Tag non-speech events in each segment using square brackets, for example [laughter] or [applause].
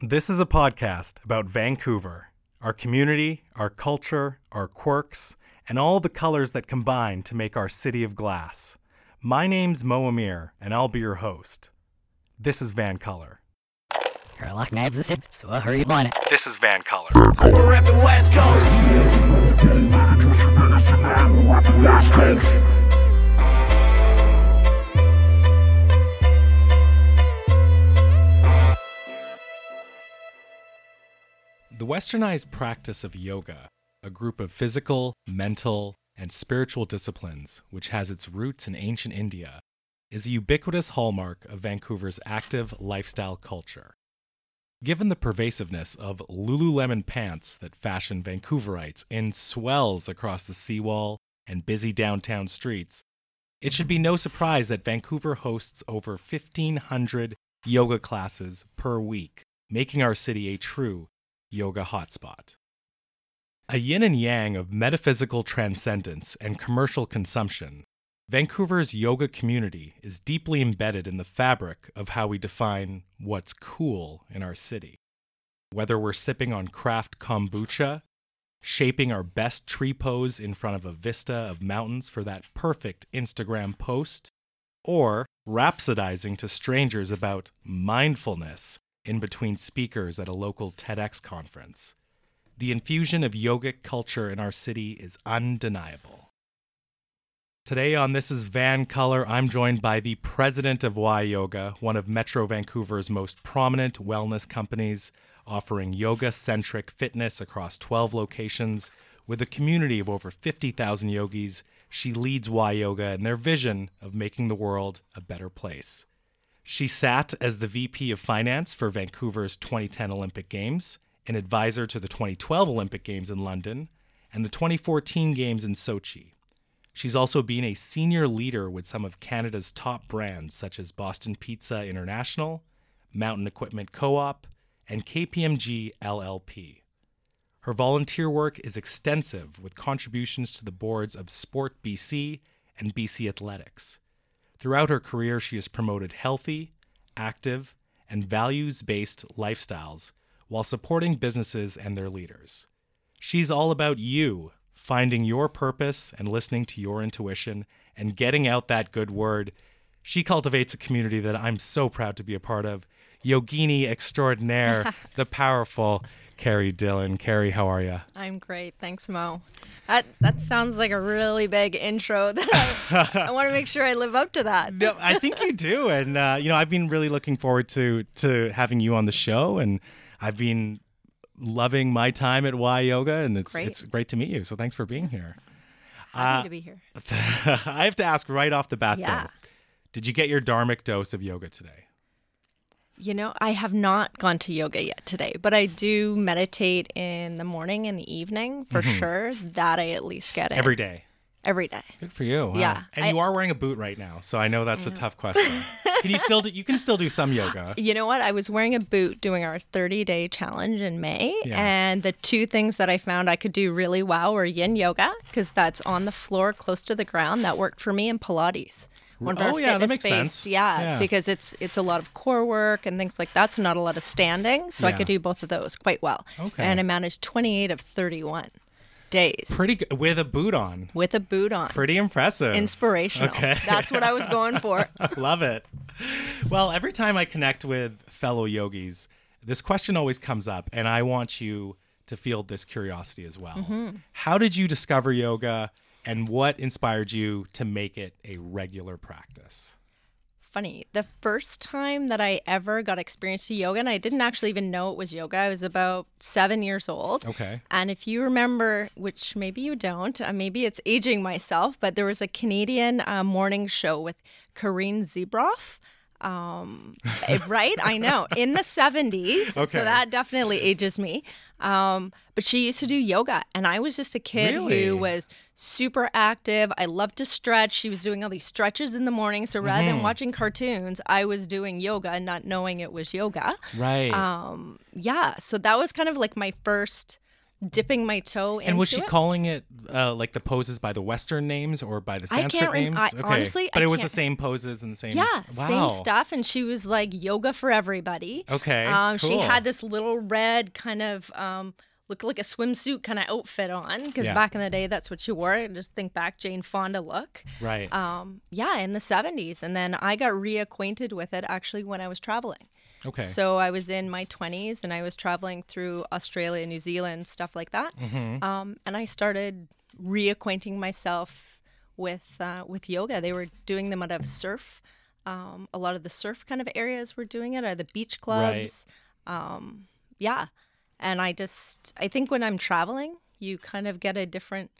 This is a podcast about Vancouver, our community, our culture, our quirks, and all the colors that combine to make our city of glass. My name's Mo Amir, and I'll be your host. This is Van Color. Sherlock Knives is it, so hurry on it. This is Van Color. We're at the West Coast. The westernized practice of yoga, a group of physical, mental, and spiritual disciplines which has its roots in ancient India, is a ubiquitous hallmark of Vancouver's active lifestyle culture. Given the pervasiveness of Lululemon pants that fashion Vancouverites in swells across the seawall and busy downtown streets, it should be no surprise that Vancouver hosts over 1,500 yoga classes per week, making our city a true yoga hotspot. A yin and yang of metaphysical transcendence and commercial consumption, Vancouver's yoga community is deeply embedded in the fabric of how we define what's cool in our city. Whether we're sipping on craft kombucha, shaping our best tree pose in front of a vista of mountains for that perfect Instagram post, or rhapsodizing to strangers about mindfulness in between speakers at a local TEDx conference. The infusion of yogic culture in our city is undeniable. Today on This is Van Color, I'm joined by the president of Y Yoga, one of Metro Vancouver's most prominent wellness companies, offering yoga centric fitness across 12 locations. With a community of over 50,000 yogis, she leads Y Yoga in their vision of making the world a better place. She sat as the VP of Finance for Vancouver's 2010 Olympic Games, an advisor to the 2012 Olympic Games in London, and the 2014 Games in Sochi. She's also been a senior leader with some of Canada's top brands, such as Boston Pizza International, Mountain Equipment Co op, and KPMG LLP. Her volunteer work is extensive, with contributions to the boards of Sport BC and BC Athletics. Throughout her career, she has promoted healthy, active, and values based lifestyles while supporting businesses and their leaders. She's all about you, finding your purpose and listening to your intuition and getting out that good word. She cultivates a community that I'm so proud to be a part of. Yogini extraordinaire, [laughs] the powerful Carey Dillen. Carey, how are you? I'm great. Thanks, Mo. That that sounds like a really big intro [laughs] that I, I want to make sure I live up to that. No, I think you do, and uh, you know I've been really looking forward to to having you on the show, and I've been loving my time at Y Yoga, and it's Great. it's great to meet you. So thanks for being here. Happy Uh, to be here. [laughs] I have to ask right off the bat, Yeah. though, did you get your dharmic dose of yoga today? You know, I have not gone to yoga yet today, but I do meditate in the morning and the evening for sure. That I at least get it Mm-hmm. Every day. every day. Good for you. Wow. Yeah, and I- you are wearing a boot right now, so I know that's a tough question. [laughs] can you still do? You can still do some yoga. You know what? I was wearing a boot doing our 30 day challenge in May. Yeah. And the two things that I found I could do really well were yin yoga, because that's on the floor close to the ground. That worked for me, and Pilates. One of Oh, our yeah, that makes fitness based- sense. Yeah, Yeah. because it's it's a lot of core work and things like that. So not a lot of standing. So I could do both of those quite well. Okay. And I managed 28 of 31 days Pretty good with a boot on. with a boot on. Pretty impressive. Inspirational. Okay. That's what I was going for. [laughs] Love it. Well, every time I connect with fellow yogis, this question always comes up, and I want you to field this curiosity as well. Mm-hmm. How did you discover yoga, and what inspired you to make it a regular practice? funny. The first time that I ever got experience to yoga, and I didn't actually even know it was yoga, I was about seven years old. Okay. And if you remember, which maybe you don't, uh, maybe it's aging myself, but there was a Canadian uh, morning show with Kareen Zebroff. Um, eh, right? I know. In the 70s. [laughs] Okay. So that definitely ages me. Um, but she used to do yoga, and I was just a kid Really? who was super active. I loved to stretch. She was doing all these stretches in the morning. So rather Mm-hmm. than watching cartoons, I was doing yoga and not knowing it was yoga. Right. Um, yeah. So that was kind of like my first dipping my toe And was she it. calling it uh, like the poses by the Western names or by the Sanskrit rem- names? I- honestly, but I it was the same poses and the same. Yeah, wow. same stuff. And she was like yoga for everybody. Okay, Um, She had this little red kind of um, look like a swimsuit kind of outfit on because Yeah. back in the day that's what she wore. And just think back Jane Fonda look. Right. Um, yeah, in the 70s. And then I got reacquainted with it actually when I was traveling. Okay. So I was in my 20s and I was traveling through Australia, New Zealand, stuff like that. Mm-hmm. Um, and I started reacquainting myself with uh, with yoga. They were doing them out of surf. Um, a lot of the surf kind of areas were doing it, or the beach clubs. Um, yeah, and I just I think when I'm traveling, you kind of get a different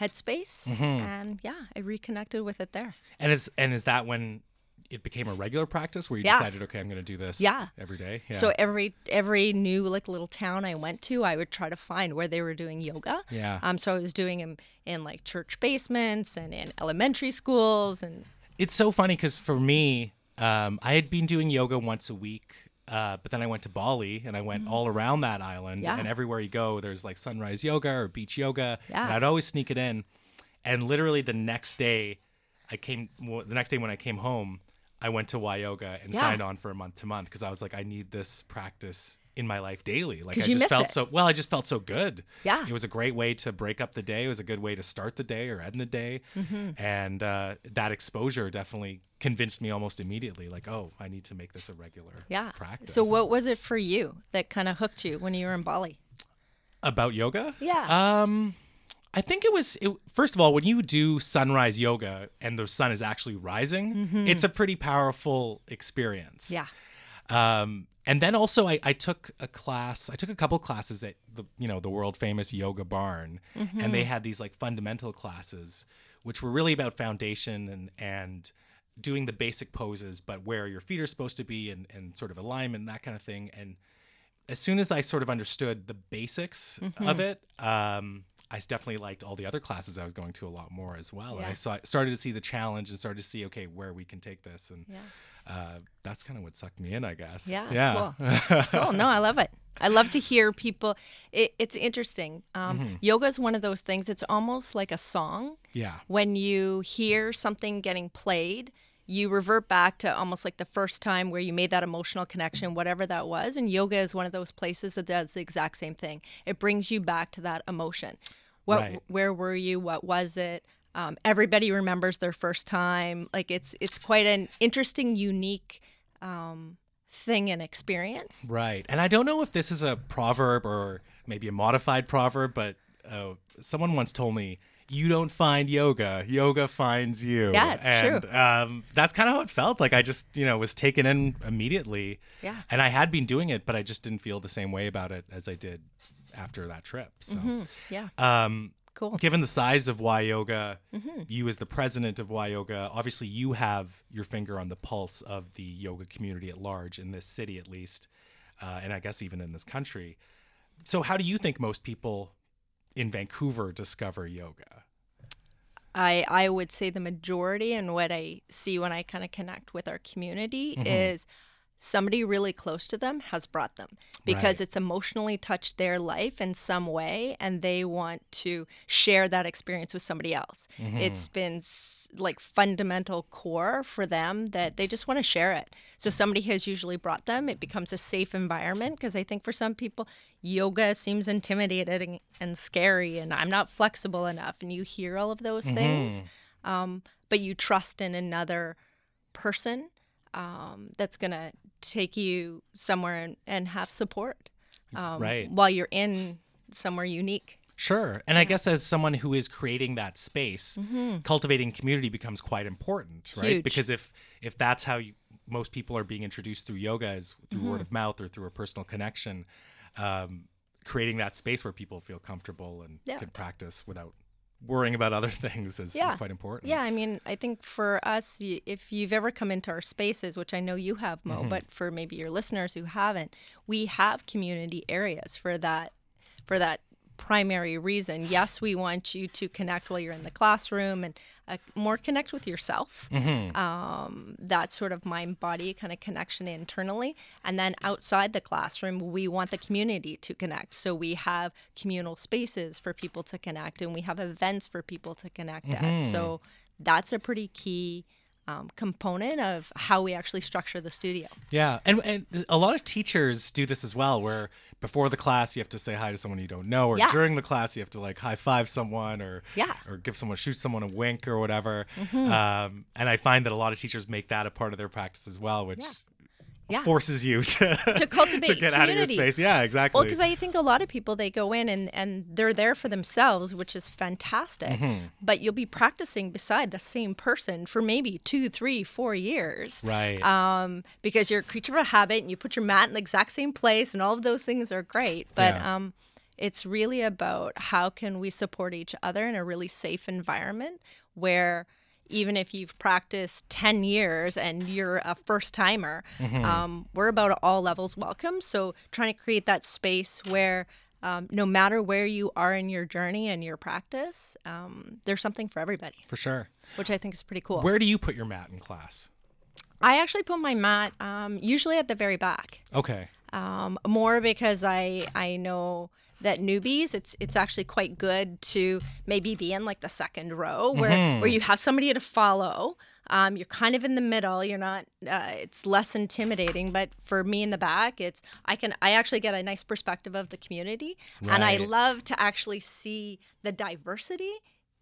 headspace, Mm-hmm. and yeah, I reconnected with it there. and is and is that when it became a regular practice where you Yeah. decided, okay, I'm going to do this Yeah. every day? Yeah. So every every new like little town I went to, I would try to find where they were doing yoga. Yeah. Um. So I was doing them in like church basements and in elementary schools and it's so funny because for me, um, I had been doing yoga once a week, uh, but then I went to Bali and I went all around that island. Yeah. And everywhere you go, there's like sunrise yoga or beach yoga. Yeah. And I'd always sneak it in. And literally the next day, I came, well, the next day when I came home, I went to Y Yoga and Yeah. signed on for a month to month because I was like, I need this practice in my life daily. Like I just felt it. so well. I just felt so good. Yeah. it was a great way to break up the day. It was a good way to start the day or end the day. Mm-hmm. And uh, that exposure definitely convinced me almost immediately. Like, oh, I need to make this a regular yeah. practice. So what was it for you that kind of hooked you when you were in Bali? about yoga? Yeah. Um, I think it was. It, first of all, when you do sunrise yoga and the sun is actually rising, it's a pretty powerful experience. Yeah. Um, and then also I, I took a class. I took a couple classes at the you know the world famous Yoga Barn, and they had these like fundamental classes, which were really about foundation and and doing the basic poses, but where your feet are supposed to be and and sort of alignment and that kind of thing. And as soon as I sort of understood the basics of it, um, I definitely liked all the other classes I was going to a lot more as well. And I Yeah. saw, started to see the challenge and started to see, okay, where we can take this. And Yeah. uh, that's kind of what sucked me in, I guess. Yeah, Yeah. Cool. No, I love it. I love to hear people. It, it's interesting. Um, Yoga is one of those things. It's almost like a song. yeah. when you hear something getting played, you revert back to almost like the first time where you made that emotional connection, whatever that was. And yoga is one of those places that does the exact same thing. It brings you back to that emotion. What, Right. where were you? What was it? Um, everybody remembers their first time. Like it's it's quite an interesting, unique um, thing and experience. Right. And I don't know if this is a proverb or maybe a modified proverb, but uh, someone once told me, you don't find yoga, yoga finds you. Yeah, it's and, true. Um, that's kind of how it felt. Like I just, you know, was taken in immediately. Yeah. And I had been doing it, but I just didn't feel the same way about it as I did after that trip. So, Yeah, um, cool. given the size of Y Yoga, you as the president of Y Yoga, obviously you have your finger on the pulse of the yoga community at large in this city, at least, uh, and I guess even in this country. So, how do you think most people in Vancouver discover yoga? I I would say the majority and what I see when I kind of connect with our community mm-hmm. is somebody really close to them has brought them because Right. it's emotionally touched their life in some way and they want to share that experience with somebody else. It's been like fundamental core for them that they just want to share it. So somebody has usually brought them. It becomes a safe environment because I think for some people yoga seems intimidating and scary and I'm not flexible enough and you hear all of those things. Um, but you trust in another person um, that's going to take you somewhere and, and have support um, Right. while you're in somewhere unique. Sure. And I guess as someone who is creating that space, cultivating community becomes quite important, right? Huge. Because if if that's how you, most people are being introduced through yoga is through word of mouth or through a personal connection, um, creating that space where people feel comfortable and Yeah. can practice without worrying about other [laughs] things is, Yeah. is quite important. Yeah, I mean, I think for us, if you've ever come into our spaces, which I know you have, Mo, mm-hmm. but for maybe your listeners who haven't, we have community areas for that, for that primary reason. Yes, we want you to connect while you're in the classroom and uh, more connect with yourself. Um, that's sort of mind body kind of connection internally. And then outside the classroom, we want the community to connect. So we have communal spaces for people to connect and we have events for people to connect at. So that's a pretty key. Um, component of how we actually structure the studio. Yeah, and and a lot of teachers do this as well, where before the class you have to say hi to someone you don't know, or Yeah. during the class you have to like high five someone, or Yeah. Mm-hmm. or give someone shoot someone a wink or whatever. Um, and I find that a lot of teachers make that a part of their practice as well, which Yeah. Yeah. forces you to To [laughs] cultivate to get out of your community. space. Yeah, exactly. Well, because I think a lot of people they go in and and they're there for themselves, which is fantastic. Mm-hmm. But you'll be practicing beside the same person for maybe two, three, four years. right. Um, because you're a creature of habit and you put your mat in the exact same place, and all of those things are great. But Yeah. um, it's really about how can we support each other in a really safe environment where even if you've practiced 10 years and you're a first timer um, we're about all levels welcome so trying to create that space where um, no matter where you are in your journey and your practice um, there's something for everybody for sure. which i think is pretty cool Where do you put your mat in class? i actually put my mat um, usually at the very back Okay. um, more because I I know that newbies it's it's actually quite good to maybe be in like the second row where where you have somebody to follow. Um, you're kind of in the middle. You're not. Uh, it's less intimidating. But for me in the back, it's I can I actually get a nice perspective of the community, and I love to actually see the diversity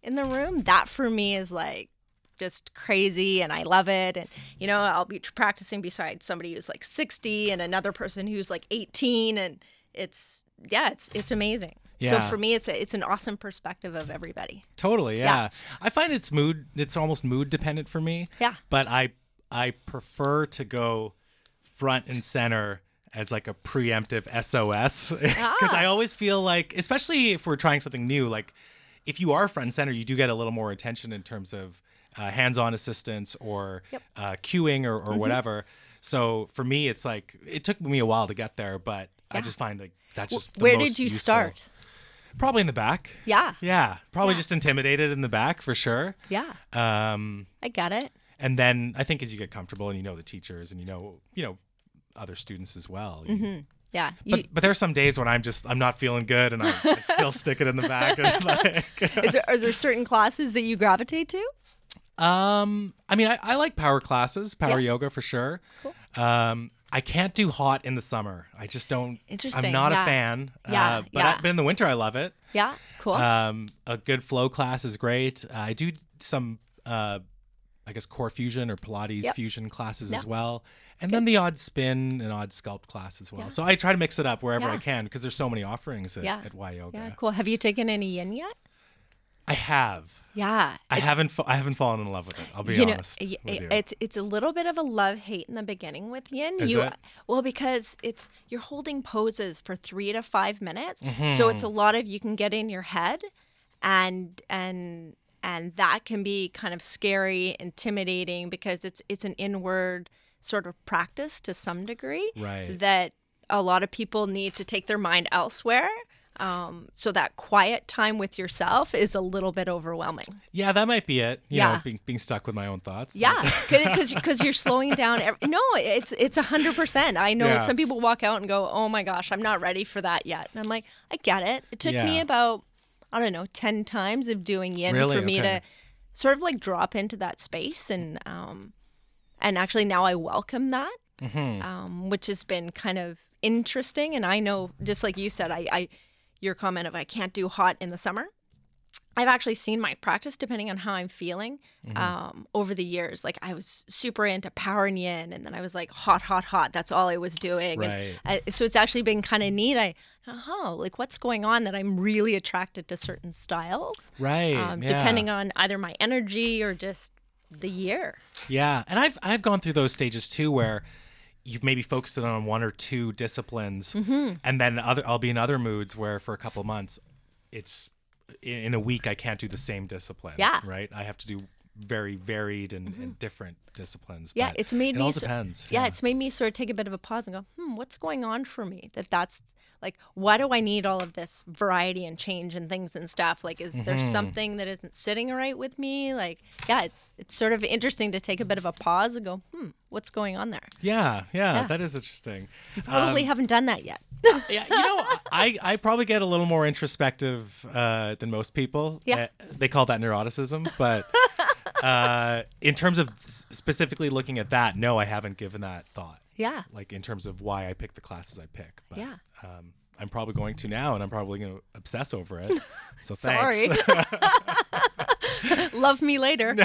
in the room. That for me is like just crazy and I love it. And, you know, I'll be practicing beside somebody who's like 60 and another person who's like 18. And it's, yeah, it's, it's amazing. Yeah. So for me, it's a, it's an awesome perspective of everybody. Totally, yeah. Yeah. I find it's mood it's almost mood dependent for me. Yeah. But I I prefer to go front and center as like a preemptive SOS because [laughs] Ah. I always feel like especially if we're trying something new like if you are front and center you do get a little more attention in terms of uh, hands-on assistance or Yep. uh, queuing or, or whatever. So for me it's like it took me a while to get there but I just find like that's just Where did you useful. start? Probably in the back. Yeah. Yeah, probably Yeah. just intimidated in the back for sure. Yeah. Um, I get it. and then I think as you get comfortable and you know the teachers and you know you know other students as well. you- Yeah. But You, but there's some days when I'm just I'm not feeling good and I, I [laughs] still stick it in the back. And like, [laughs] is there, are there certain classes that you gravitate to? um, I mean I, I like power classes, power Yeah. yoga for sure. Um, I can't do hot in the summer. I just don't. Interesting. I'm not a fan. Yeah, uh, but, yeah. I, but in the winter I love it. Yeah. Cool. Um, a good flow class is great. Uh, I do some, uh, I guess, core fusion or Pilates Yep. fusion classes Yeah. as well. And then the odd spin and odd sculpt class as well. So I try to mix it up wherever I can because there's so many offerings at, Yeah. at Y Yoga. yeah. Cool. Have you taken any yin yet? I have. Yeah. I haven't. I haven't fallen in love with it. I'll be you know, honest with you. it's it's a little bit of a love hate in the beginning with yin. Is you it? well because it's you're holding poses for three to five minutes, so Mm-hmm. it's a lot of you can get in your head, and and and that can be kind of scary, intimidating because it's it's an inward sort of practice to some degree Right. that a lot of people need to take their mind elsewhere. Um, so that quiet time with yourself is a little bit overwhelming. yeah, that might be it. You know, Yeah. being being stuck with my own thoughts. Yeah, because you're slowing down. Every, no, it's it's a hundred percent. I know Yeah. some people walk out and go, "Oh my gosh, I'm not ready for that yet." And I'm like, I get it. It took me about I don't know ten times of doing yin Really? for me Okay. to sort of like drop into that space and um and actually now I welcome that, Mm-hmm. um, which has been kind of interesting. And I know, just like you said, I, I your comment of I can't do hot in the summer. I've actually seen my practice depending on how I'm feeling Mm-hmm. um, over the years. Like I was super into power and yin, and then I was like hot, hot, hot. That's all I was doing. And Right. I, so it's actually been kind of neat. I, oh, like what's going on that I'm really attracted to certain styles, Right. um, yeah. depending on either my energy or just the year. Yeah, and I've I've gone through those stages too, where you've maybe focused it on one or two disciplines, Mm-hmm. and then other I'll be in other moods where for a couple of months, it's in a week I can't do the same discipline. Yeah. Mm-hmm. right. I have to do very varied and, and different disciplines. Yeah, but it's made it me. all so- depends. yeah, it's made me sort of take a bit of a pause and go, hmm, what's going on for me? That that's like why do I need all of this variety and change and things and stuff? Like is there Mm-hmm. something that isn't sitting right with me? Like yeah, it's it's sort of interesting to take a bit of a pause and go, "Hmm, what's going on there?" Yeah, yeah, Yeah. that is interesting. Probably Um, haven't done that yet. [laughs] yeah, you know, I, I probably get a little more introspective uh, than most people. Yeah. Uh, they call that neuroticism, but [laughs] uh, in terms of specifically looking at that, no, I haven't given that thought. yeah. Like in terms of why I pick the classes I pick. But, Yeah. Um, I'm probably going to now, and I'm probably going to obsess over it. So [laughs] Sorry. thanks. [laughs] Love me later. [laughs]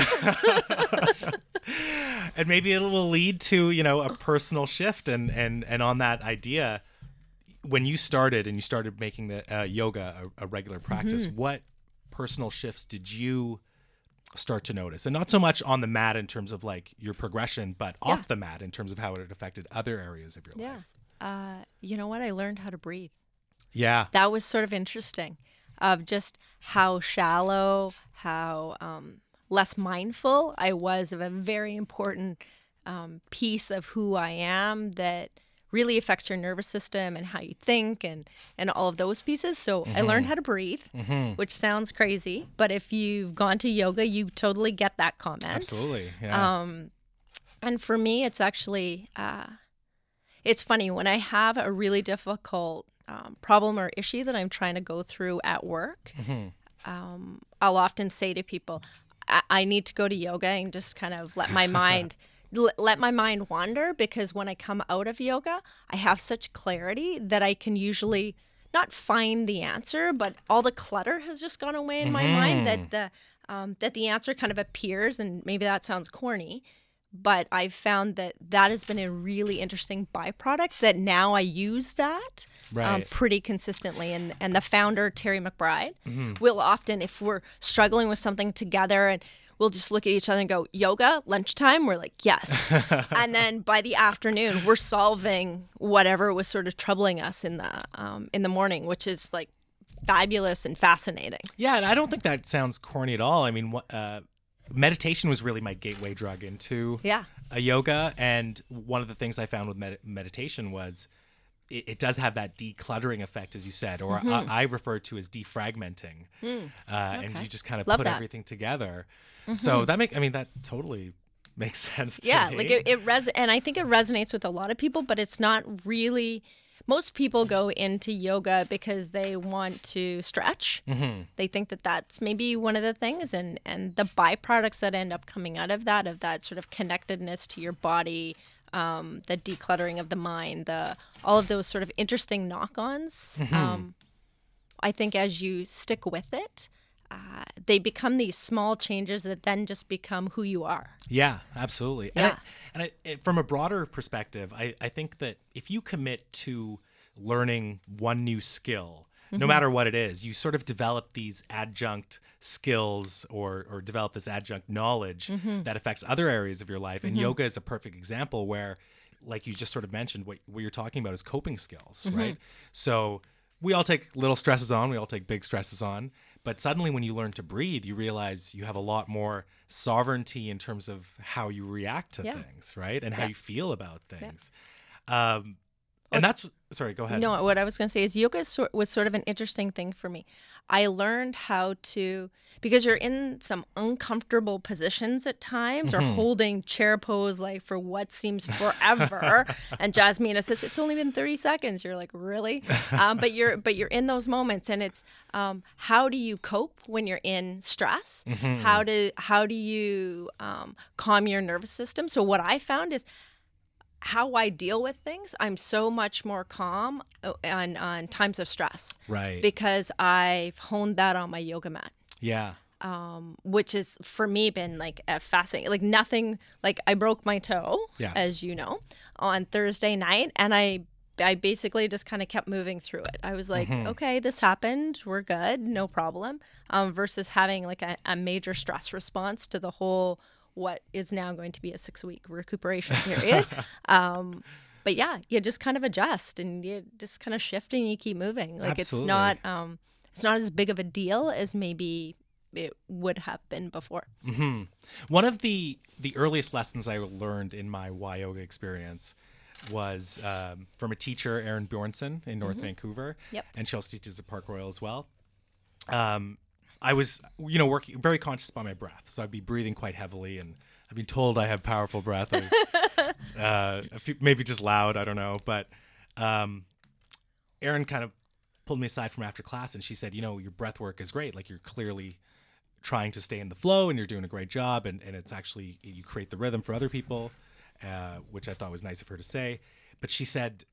and maybe it will lead to you know a personal shift and and and on that idea when you started and you started making the uh, yoga a, a regular practice Mm-hmm. what personal shifts did you start to notice and not so much on the mat in terms of like your progression but Yeah. off the mat in terms of how it affected other areas of your Yeah. life Uh, you know what? I learned how to breathe. yeah That was sort of interesting, of just how shallow, how um, less mindful I was of a very important um, piece of who I am that really affects your nervous system and how you think and and all of those pieces. So I learned how to breathe, which sounds crazy, but if you've gone to yoga, you totally get that comment. absolutely yeah Um, and for me, it's actually uh, it's funny when I have a really difficult um, problem or issue that I'm trying to go through at work. Um, I'll often say to people, I-, "I need to go to yoga and just kind of let my [laughs] mind." L- Let my mind wander because when I come out of yoga, I have such clarity that I can usually not find the answer, but all the clutter has just gone away in my mind that the um, that the answer kind of appears, and maybe that sounds corny, but I've found that that has been a really interesting byproduct. That now I use that um, pretty consistently, and and the founder Terry McBride Mm-hmm. will often, if we're struggling with something together, and we'll just look at each other and go, "Yoga lunchtime." We're like, "Yes," [laughs] and then by the afternoon, we're solving whatever was sort of troubling us in the um, in the morning, which is like fabulous and fascinating. Yeah, and I don't think that sounds corny at all. I mean, uh, meditation was really my gateway drug into Yeah. a yoga, and one of the things I found with med- meditation was it, it does have that decluttering effect, as you said, or I, I refer to as defragmenting, uh, and Mm-hmm. Okay. you just kind of Love put that. Mm-hmm. everything together. So that make I mean that totally makes [laughs] sense to yeah me. like it, it res and i think it resonates with a lot of people but it's not really most people go into yoga because they want to stretch Mm-hmm. they think that that's maybe one of the things and and the byproducts that end up coming out of that of that sort of connectedness to your body um, the decluttering of the mind the all of those sort of interesting knock-ons Mm-hmm. um, i think as you stick with it uh, they become these small changes that then just become who you are Yeah, absolutely. Yeah. And, I, and I, from a broader perspective, I, I think that if you commit to learning one new skill, Mm-hmm. no matter what it is, you sort of develop these adjunct skills or, or develop this adjunct knowledge Mm-hmm. that affects other areas of your life. And yoga is a perfect example where, like you just sort of mentioned, what, what you're talking about is coping skills, Mm-hmm. right? So we all take little stresses on, we all take big stresses on. But suddenly, when you learn to breathe, you realize you have a lot more sovereignty in terms of how you react to Yeah. things, right? And how you feel about things. Um, and that's, sorry, go ahead. No, what I was going to say is yoga was sort of an interesting thing for me. I learned how to because you're in some uncomfortable positions at times or holding chair pose like for what seems forever. [laughs] and Jasmina says it's only been 30 seconds. You're like, really? Um, but you're but you're in those moments, and it's um, how do you cope when you're in stress? How do how do you um, calm your nervous system? So what I found is how I deal with things, I'm so much more calm uh, on, on times of stress Right. because I've honed that on my yoga mat, yeah. um, which is for me been like a fascinating, like nothing, like I broke my toe, Yes. as you know, on Thursday night, and I. I basically just kind of kept moving through it. I was like, okay, this happened. We're good. No problem. Um, versus having like a, a major stress response to the whole what is now going to be a six week recuperation period. [laughs] um, but yeah, you just kind of adjust and you just kind of shift and you keep moving. Like Absolutely. it's not um, it's not as big of a deal as maybe it would have been before. hmm One of the the earliest lessons I learned in my Y yoga experience was um, from a teacher, Erin Bjornson in North Vancouver. Mm-hmm. Yep. And she also teaches at Park Royal as well. Um, I was, you know, working very conscious about my breath. So I'd be breathing quite heavily, and I've been told I have powerful breath. I- [laughs] uh, few- maybe just loud, I don't know. But um, Erin kind of pulled me aside from after class, and she said, you know, your breath work is great. Like you're clearly trying to stay in the flow, and you're doing a great job. And, and it's actually you create the rhythm for other people, uh, which I thought was nice of her to say. But she said,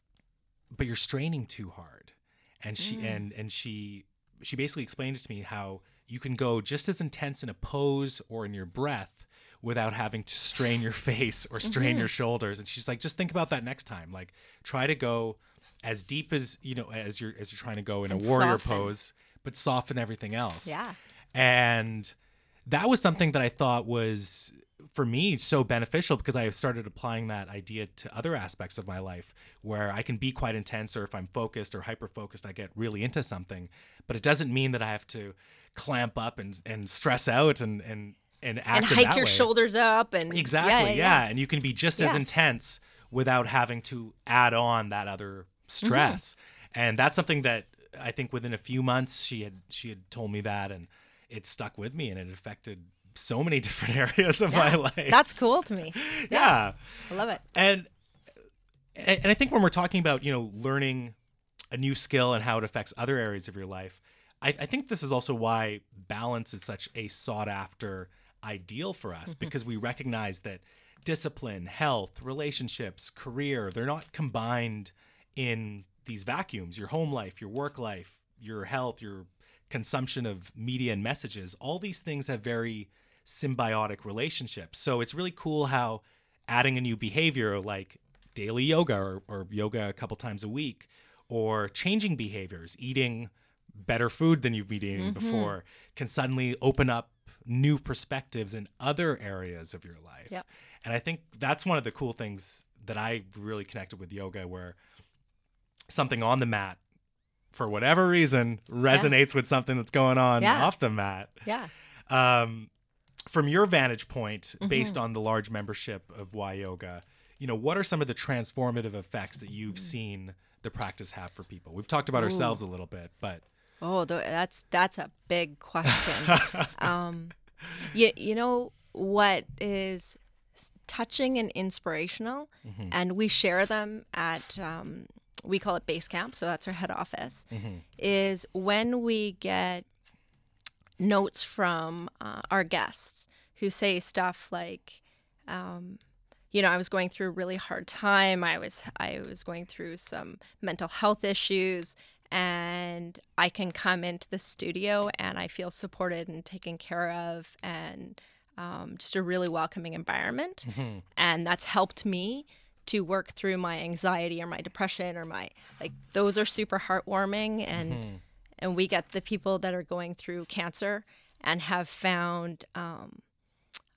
but you're straining too hard and she and and she she basically explained it to me how you can go just as intense in a pose or in your breath without having to strain your [laughs] face or strain your shoulders and she's like just think about that next time like try to go as deep as you know as you're as you're trying to go in And a warrior soften. pose but soften everything else Yeah. and that was something that I thought was for me so beneficial because I have started applying that idea to other aspects of my life where I can be quite intense or if I'm focused or hyper focused I get really into something but it doesn't mean that I have to clamp up and and stress out and and and act And hike your way. shoulders up and Exactly, yeah, And you can be just as intense without having to add on that other stress. Mm-hmm. And that's something that I think within a few months she had she had told me that and it stuck with me and it affected so many [laughs] different areas of my life. That's cool to me. [laughs] yeah. I love it. And and I think when we're talking about, you know, learning a new skill and how it affects other areas of your life, I, I think this is also why balance is such a sought after ideal for us because we recognize that discipline, health, relationships, career, they're not combined in these vacuums. Your home life, your work life, your health, your consumption of media and messages, all these things have very symbiotic relationships. So it's really cool how adding a new behavior like daily yoga or, or yoga a couple times a week or changing behaviors, eating better food than you've been eating mm-hmm. before, can suddenly open up new perspectives in other areas of your life. Yep. And I think that's one of the cool things that I really connected with yoga where something on the mat for whatever reason resonates with something that's going on Yeah. off the mat. Yeah. Um, from your vantage point, Mm-hmm. based on the large membership of Y Yoga, you know, what are some of the transformative effects that Mm. you've seen the practice have for people? We've talked about ourselves a little bit, but Oh, th- that's that's a big question. [laughs] um, you, you know what is touching and inspirational, and we share them at um, we call it base camp, so that's our head office. Is when we get notes from uh, our guests who say stuff like. Um, you know, I was going through a really hard time. I was I was going through some mental health issues and I can come into the studio and I feel supported and taken care of and um, just a really welcoming environment. And that's helped me to work through my anxiety or my depression or my like those are super heartwarming and and we get the people that are going through cancer and have found um,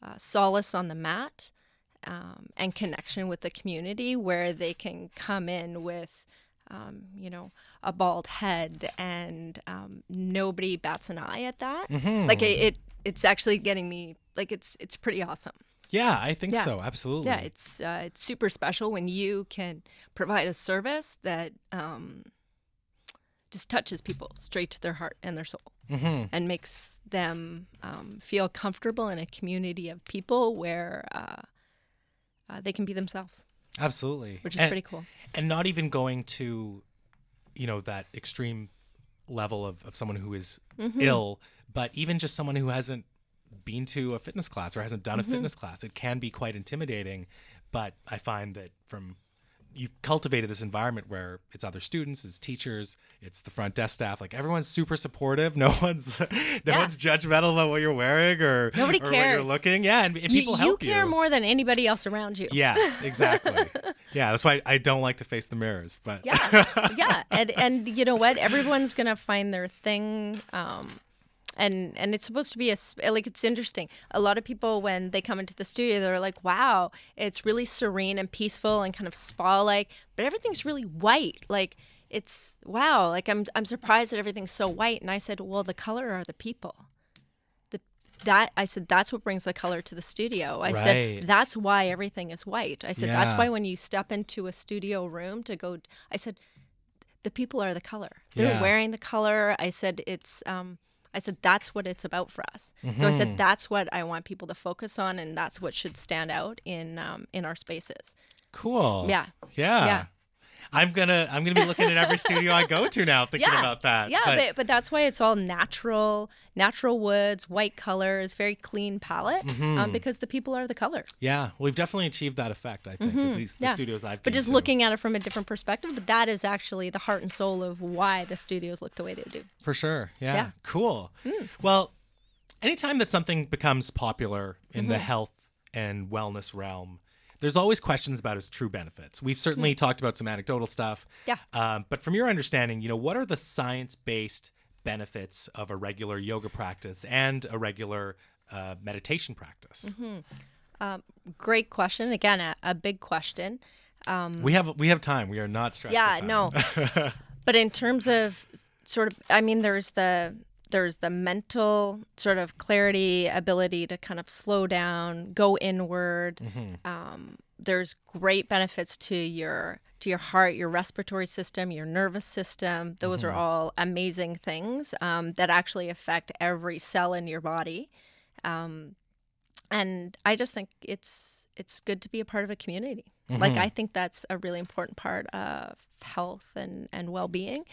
uh, solace on the mat um, and connection with the community where they can come in with um, you know a bald head and um, nobody bats an eye at that. Like it, it it's actually getting me like it's it's pretty awesome yeah, I think Yeah. so. Absolutely. yeah it's uh, it's super special when you can provide a service that um, just touches people straight to their heart and their soul hmm and makes them um, feel comfortable in a community of people where uh, uh, they can be themselves, Absolutely. which is And- pretty cool. and not even going to you know that extreme level of, of someone who is Mm-hmm. ill but even just someone who hasn't been to a fitness class or hasn't done Mm-hmm. a fitness class it can be quite intimidating but i find that from you've cultivated this environment where it's other students it's teachers it's the front desk staff like everyone's super supportive [laughs] no one's no Yeah. one's judgmental about what you're wearing or Nobody or what you're looking yeah and, and You, people help you help care more than anybody else around you. yeah [laughs] exactly yeah that's why i don't like to face the mirrors but yeah yeah and and you know what everyone's gonna find their thing um and and it's supposed to be a like it's interesting a lot of people when they come into the studio they're like wow it's really serene and peaceful and kind of spa like but everything's really white like it's wow like i'm i'm surprised that everything's so white and i said well the color are the people the that I said that's what brings the color to the studio. I Right. said that's why everything is white. I said that's why when you step into a studio room to go I said the people are the color. They're Yeah. wearing the color. I said it's um I said that's what it's about for us. So I Mm-hmm. said that's what I want people to focus on and that's what should stand out in um in our spaces. Cool. Yeah. Yeah. Yeah. I'm gonna I'm gonna be looking at every studio I go to now, [laughs] thinking Yeah. about that. Yeah, But- but, but that's why it's all natural, natural woods, white colors, very clean palette, Mm-hmm. um, because the people are the color. yeah, we've definitely achieved that effect. I think at least the yeah. studios I've But just to. looking at it from a different perspective, but that is actually the heart and soul of why the studios look the way they do. For sure. Yeah. Yeah. Cool. Well, anytime that something becomes popular in Mm-hmm. the health and wellness realm, there's always questions about its true benefits. We've certainly talked about some anecdotal stuff. Yeah. Um, but from your understanding, you know, what are the science-based benefits of a regular yoga practice and a regular uh, meditation practice? Great question. Again, a, a big question. We have we have time. We are not stressed. Yeah, no. [laughs] but in terms of sort of i mean there's the there's the mental sort of clarity ability to kind of slow down go inward. Um, there's great benefits to your to your heart your respiratory system your nervous system. Those are all amazing things um, that actually affect every cell in your body. Um, and i just think it's it's good to be a part of a community. Like i think that's a really important part of health and and well-being.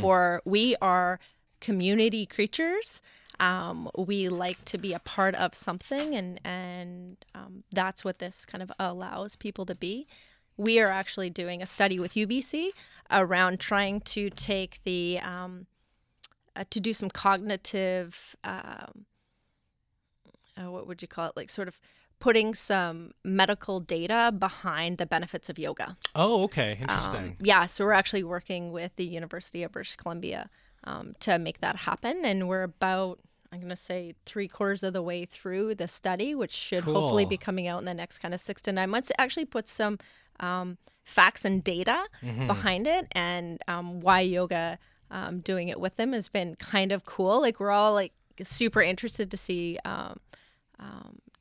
For we are community creatures um, we like to be a part of something and and um, that's what this kind of allows people to be we are actually doing a study with ubc around trying to take the um, uh, to do some cognitive um, uh, what would you call it like sort of putting some medical data behind the benefits of yoga oh, okay. um, Interesting. yeah, so we're actually working with the University of British Columbia um, to make that happen, and we're about I'm going to say three quarters of the way through the study, which should hopefully be coming out in the next kind of six to nine months. It actually puts some um, facts and data Mm-hmm. behind it, and um, why yoga um, doing it with them has been kind of cool. Like we're all like super interested to see.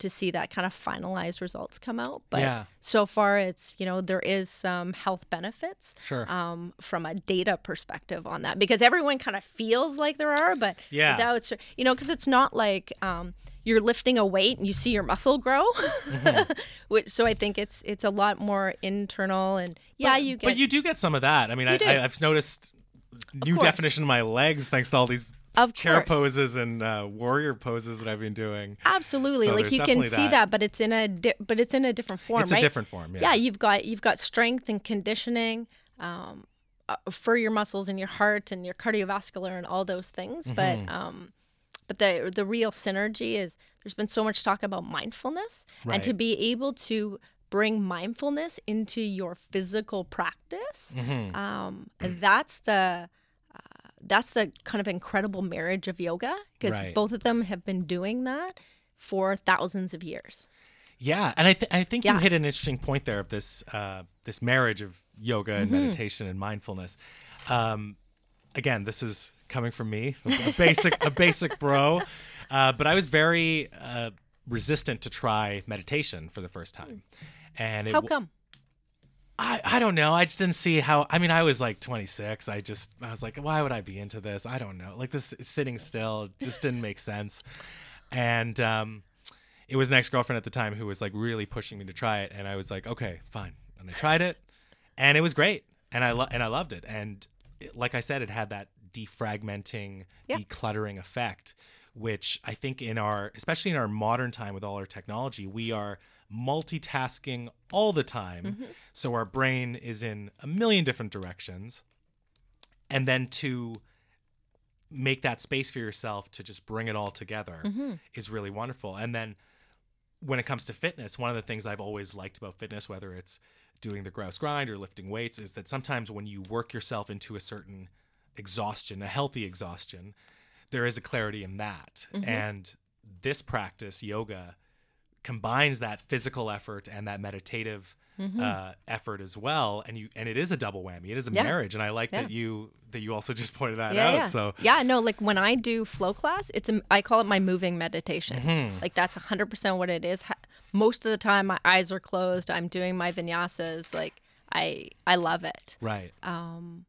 To see that kind of finalized results come out, but Yeah. so far it's you know there is some health benefits Sure. um, from a data perspective on that because everyone kind of feels like there are, but Yeah. without you know because it's not like um, you're lifting a weight and you see your muscle grow. Mm-hmm. [laughs] Which so I think it's it's a lot more internal and yeah you get But you do get some of that. I mean, I, I, I've noticed new definition of my legs thanks to all these Of chair course. poses and uh, warrior poses that I've been doing. absolutely So like you can see that. that. but it's in a di- but it's in a different form. It's a different form. Yeah. yeah you've got you've got strength and conditioning um, uh, for your muscles and your heart and your cardiovascular and all those things Mm-hmm. but um, but the the real synergy is there's been so much talk about mindfulness and to be able to bring mindfulness into your physical practice Mhm. um, that's the that's the kind of incredible marriage of yoga because Right. both of them have been doing that for thousands of years Yeah, and I, th- I think you hit an interesting point there of this uh, this marriage of yoga and Mm-hmm. meditation and mindfulness. Um, again, this is coming from me, a basic a basic bro, uh, but I was very uh, resistant to try meditation for the first time, and it, how come I, I don't know. I just didn't see how. I mean, I was like 26. I just I was like, why would I be into this? I don't know. Like this sitting still just didn't make sense. And um, it was an ex girlfriend at the time who was like really pushing me to try it, and I was like, okay, fine. And I tried it, and it was great, and I lo- and I loved it. And it, like I said, it had that defragmenting, Yeah. decluttering effect, which I think in our, especially in our modern time with all our technology, we are multitasking all the time. So our brain is in a million different directions. And then to make that space for yourself to just bring it all together Mm-hmm. is really wonderful. And then when it comes to fitness, one of the things I've always liked about fitness, whether it's doing the grouse grind or lifting weights, is that sometimes when you work yourself into a certain exhaustion, a healthy exhaustion, there is a clarity in that. And this practice, yoga, combines that physical effort and that meditative uh, effort as well, and you and it is a double whammy. It is a Yeah. marriage, and I like Yeah. that you that you also [laughs] just pointed that yeah, out. yeah. So yeah, no, like when I do flow class, it's a, I call it my moving meditation. Mm-hmm. Like that's 100% what it is. Most of the time my eyes are closed. I'm doing my vinyasas. Like I I love it. right, Um,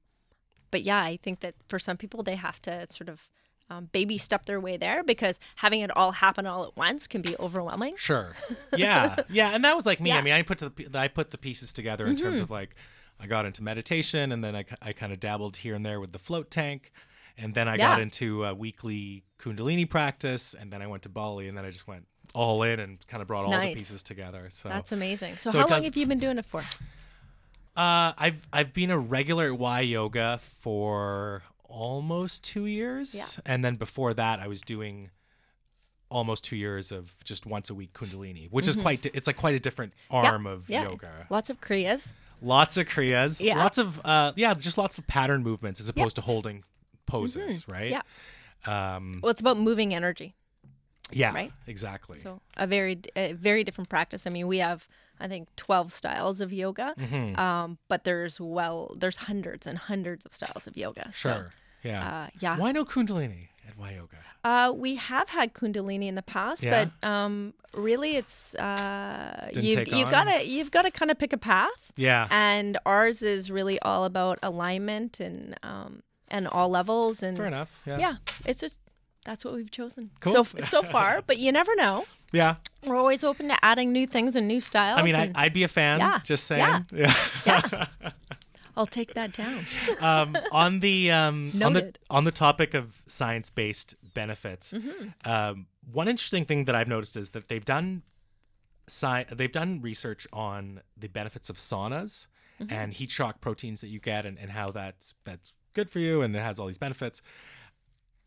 But yeah, I think that for some people they have to sort of um, baby step their way there because having it all happen all at once can be overwhelming. Sure. [laughs] Yeah. yeah. And that was like me. I Yeah. Mm-hmm. mean, I put the I put the pieces together in terms of like I got into meditation and then I, I kind of dabbled here and there with the float tank. And then I got into a weekly Kundalini practice. And then I went to Bali and then I just went all in and kind of brought all the pieces together. So That's amazing. So, So how long does- have you been doing it for? uh, I've I've been a regular at Y Yoga for almost two years. Yeah. And then before that, I was doing almost two years of just once a week Kundalini, which is quite, di- it's like quite a different arm of Mm-hmm. yeah. yoga. Lots of kriyas. Lots of kriyas. Yeah. Lots of uh yeah, just lots of pattern movements as opposed to holding poses, right? Mm-hmm. Yeah. Um Well, it's about moving energy. yeah, right? exactly. So a very a very different practice. I mean, we have I think 12 styles of yoga. Mm-hmm. Um, but there's well there's hundreds and hundreds of styles of yoga. So, sure. Yeah. uh, yeah. Why no Kundalini at Y Yoga? Uh, we have had Kundalini in the past, Yeah? but um, really, it's uh, you take you on? gotta you've got to kind of pick a path, Yeah. and ours is really all about alignment and um, and all levels and Fair enough. Yeah. yeah, it's just that's what we've chosen Cool. so so far. [laughs] But you never know. Yeah. We're always open to adding new things and new styles. I mean, I, I'd be a fan. Yeah. Just saying. [laughs] Yeah. Yeah. [laughs] I'll take that down. [laughs] um, on the um, on the on the topic of science-based benefits, Mm-hmm. um, one interesting thing that I've noticed is that they've done sci- they've done research on the benefits of saunas Mm-hmm. and heat shock proteins that you get and, and how that's that's good for you and it has all these benefits.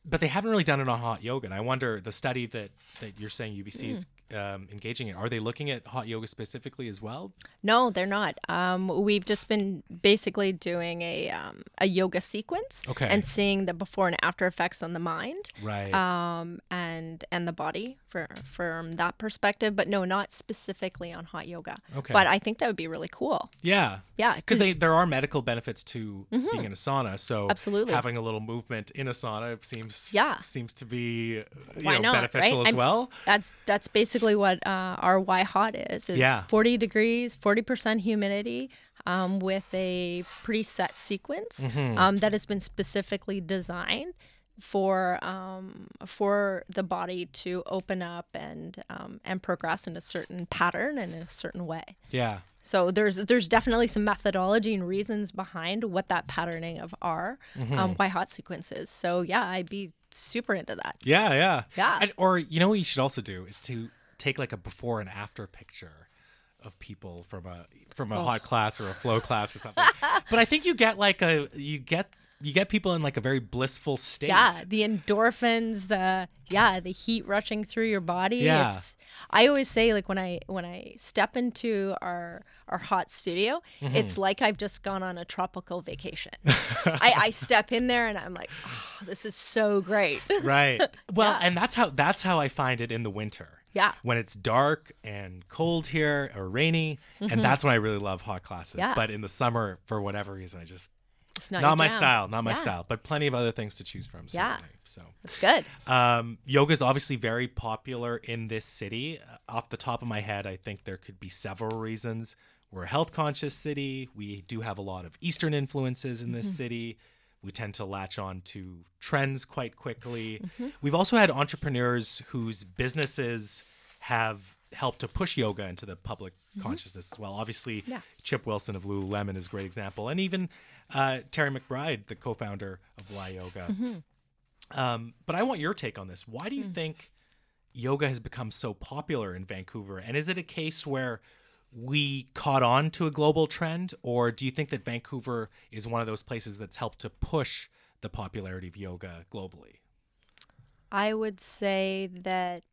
But they haven't really done it on hot yoga. And I wonder the study that, that you're saying UBC is Mm. Um, engaging in, are they looking at hot yoga specifically as well? No, they're not. Um, we've just been basically doing a um, a yoga sequence Okay. and seeing the before and after effects on the mind Right. um, and and the body for from that perspective. But no, not specifically on hot yoga. Okay. But I think that would be really cool. yeah. Yeah, because they there are medical benefits to being in a sauna. So Mm-hmm. Absolutely. having a little movement in a sauna seems Yeah. seems to be you Why know, not, beneficial right? as I'm- well. That's that's basically what uh, our Y hot is. is Yeah. 40 degrees, 40% humidity, um, with a preset sequence Mm-hmm. um, that has been specifically designed for um, for the body to open up and um, and progress in a certain pattern and in a certain way. Yeah, So there's there's definitely some methodology and reasons behind what that patterning of our Mm-hmm. um, Y hot sequences. So yeah, I'd be super into that. yeah, yeah, Yeah. And, or you know what you should also do is to take like a before and after picture of people from a from Oh. a hot class or a flow class or something. [laughs] but I think you get like a you get you get people in like a very blissful state. Yeah, the endorphins, the yeah, the heat rushing through your body. Yeah. It's, I always say like when I when I step into our our hot studio, Mm-hmm. it's like I've just gone on a tropical vacation. I, I [laughs] step in there and I'm like, oh, this is so great. right [laughs] well Yeah. and that's how that's how i find it in the winter Yeah. when it's dark and cold here or rainy and that's when i really love hot classes Mm-hmm. Yeah. but in the summer for whatever reason i just not, not, my jam. style not my Yeah, style but plenty of other things to choose from Yeah. so It's good. um, yoga is obviously very popular in this city. Uh, off the top of my head, I think there could be several reasons. We're a health conscious city. We do have a lot of Eastern influences in this city. We tend to latch on to trends quite quickly. We've also had entrepreneurs whose businesses have helped to push yoga into the public consciousness as well. Obviously, Yeah. Chip Wilson of Lululemon is a great example, and even uh, Terry McBride, the co-founder of Y Yoga. Um, but I want your take on this. Why do you think yoga has become so popular in Vancouver? And is it a case where we caught on to a global trend, or do you think that Vancouver is one of those places that's helped to push the popularity of yoga globally? I would say that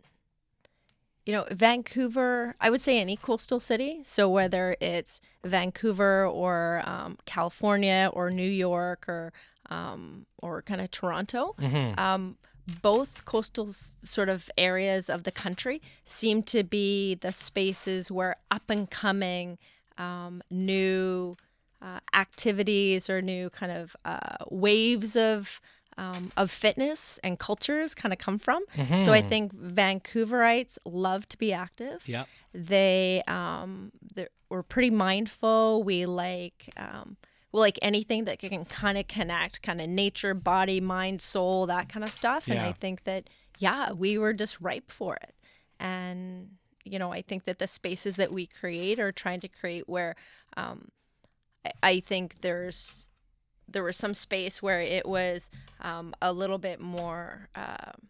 you know Vancouver. I would say any coastal city. So whether it's Vancouver or um, California or New York or um, or kind of Toronto, um, both coastal s- sort of areas of the country seem to be the spaces where up and coming um, new uh, activities or new kind of uh, waves of um, of fitness and cultures kind of come from. So I think Vancouverites love to be active. Yep. They um, we're pretty mindful. We like um, we like anything that can kind of connect, kind of nature, body, mind, soul, that kind of stuff. And I think that yeah, we were just ripe for it. And you know, I think that the spaces that we create are trying to create where um, I, I think there's there was some space where it was um, a little bit more um,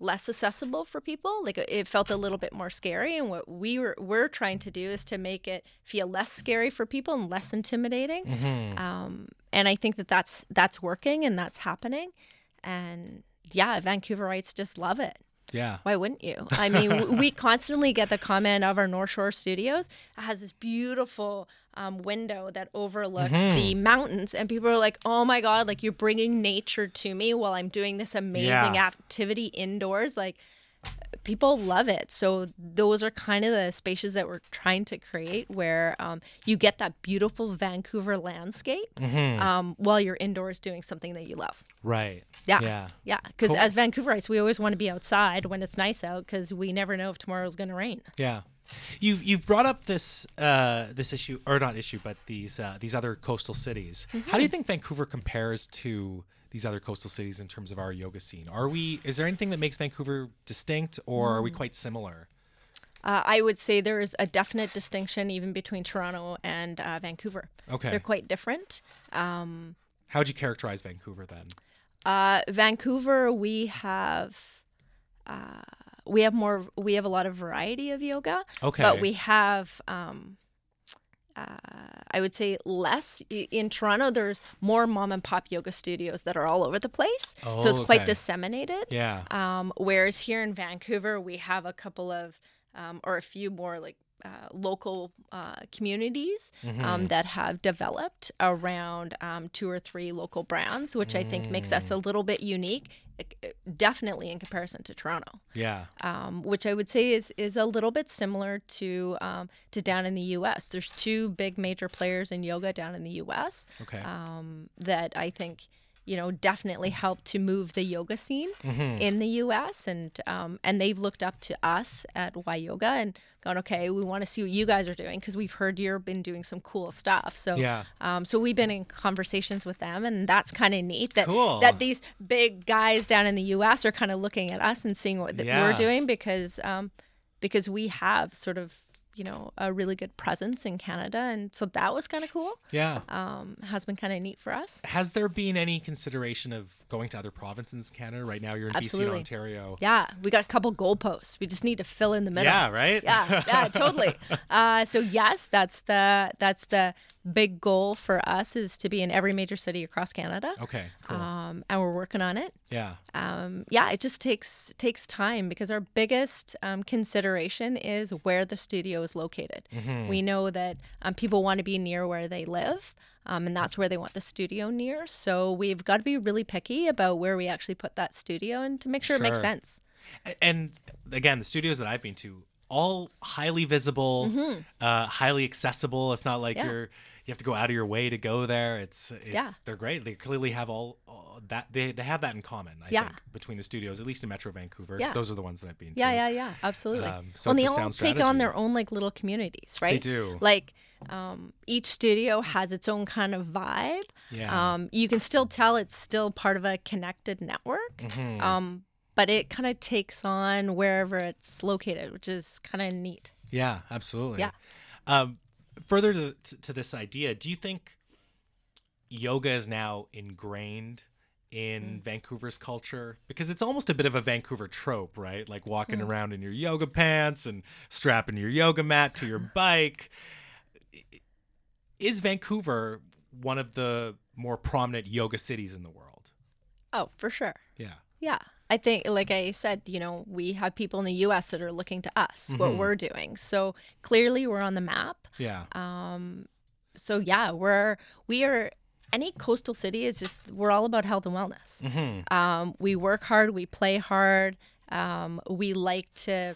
less accessible for people like it felt a little bit more scary and what we were we're trying to do is to make it feel less scary for people and less intimidating Mm-hmm. um, and i think that that's that's working and that's happening and yeah vancouverites just love it Yeah. why wouldn't you? I [laughs] mean, we constantly get the comment of our North Shore studios. It has this beautiful um, window that overlooks the mountains, and people are like, "Oh my god! Like you're bringing nature to me while I'm doing this amazing Yeah. activity indoors." Like people love it. So those are kind of the spaces that we're trying to create, where um, you get that beautiful Vancouver landscape um, while you're indoors doing something that you love. Right. Yeah. Yeah. Yeah, because Cool. as Vancouverites, we always want to be outside when it's nice out because we never know if tomorrow's going to rain. Yeah. You've you've brought up this uh, this issue or not issue, but these uh, these other coastal cities. How Mm-hmm. do you think Vancouver compares to these other coastal cities in terms of our yoga scene? Are we is there anything that makes Vancouver distinct, or are we Mm. quite similar? Uh, I would say there is a definite distinction even between Toronto and uh, Vancouver. Okay. They're quite different. Um, How would you characterize Vancouver then? uh, Vancouver, we have. Uh, we have more. We have a lot of variety of yoga, Okay. but we have. Um, uh, I would say less in Toronto. There's more mom and pop yoga studios that are all over the place, oh, so it's Oh, quite okay. disseminated. Yeah. Um, whereas here in Vancouver, we have a couple of, um, or a few more like uh, local uh, communities Mm-hmm. um, that have developed around um, two or three local brands, which I think makes us a Mm. little bit unique, uh, definitely in comparison to Toronto. Yeah. Um, which I would say is is a little bit similar to um, to down in the U.S. There's two big major players in yoga down in the U.S. Okay. Um, that I think you know definitely helped to move the yoga scene Mm-hmm. in the U.S. and um, and they've looked up to us at Y Yoga and gone, okay, we want to see what you guys are doing because we've heard you've been doing some cool stuff. So Yeah. um, so we've been in conversations with them, and that's kind of neat that Cool. that these big guys down in the U.S. are kind of looking at us and seeing what that Yeah. we're doing because um, because we have sort of you know a really good presence in Canada, and so that was kind of cool. Yeah. Um, has been kind of neat for us. Has there been any consideration of going to other provinces in Canada? Right now, you're in BC Absolutely. and Ontario. Yeah, we got a couple goalposts. We just need to fill in the middle. Yeah, right? yeah, yeah, totally. [laughs] Uh, so yes, that's the that's the big goal for us is to be in every major city across Canada. Okay, cool. Um, and we're working on it. yeah. Um, yeah, it just takes takes time because our biggest um, consideration is where the studio is located. Mm-hmm. We know that um, people want to be near where they live, um, and that's where they want the studio near. So we've got to be really picky about where we actually put that studio and to make sure, it makes sense. And again, the studios that I've been to, all highly visible, uh, highly accessible. It's not like Mm-hmm. Yeah. you're you have to go out of your way to go there. It's it's Yeah. they're great. They clearly have all, all that they they have that in common. I Yeah. think between the studios, at least in Metro Vancouver. Yeah. Those are the ones that I've been Yeah, to. yeah, yeah, absolutely. Um, so well, they all take on their own like little communities, right? They do. Like um, each studio has its own kind of vibe. Yeah. Um, you can still tell it's still part of a connected network. Mhm. Um, but it kind of takes on wherever it's located, which is kind of neat. Yeah, absolutely. Yeah. Um, further to, to, this idea, do you think yoga is now ingrained in Mm. Vancouver's culture? Because it's almost a bit of a Vancouver trope, right? Like walking Mm. around in your yoga pants and strapping your yoga mat to your [laughs] bike. Is Vancouver one of the more prominent yoga cities in the world? Oh, for sure. Yeah. Yeah. I think, like I said, you know, we have people in the U.S. that are looking to us, what Mhm. we're doing. So clearly, we're on the map. Yeah. Um, so yeah, we're we are any coastal city is just we're all about health and wellness. hmm Um, we work hard, we play hard. Um, we like to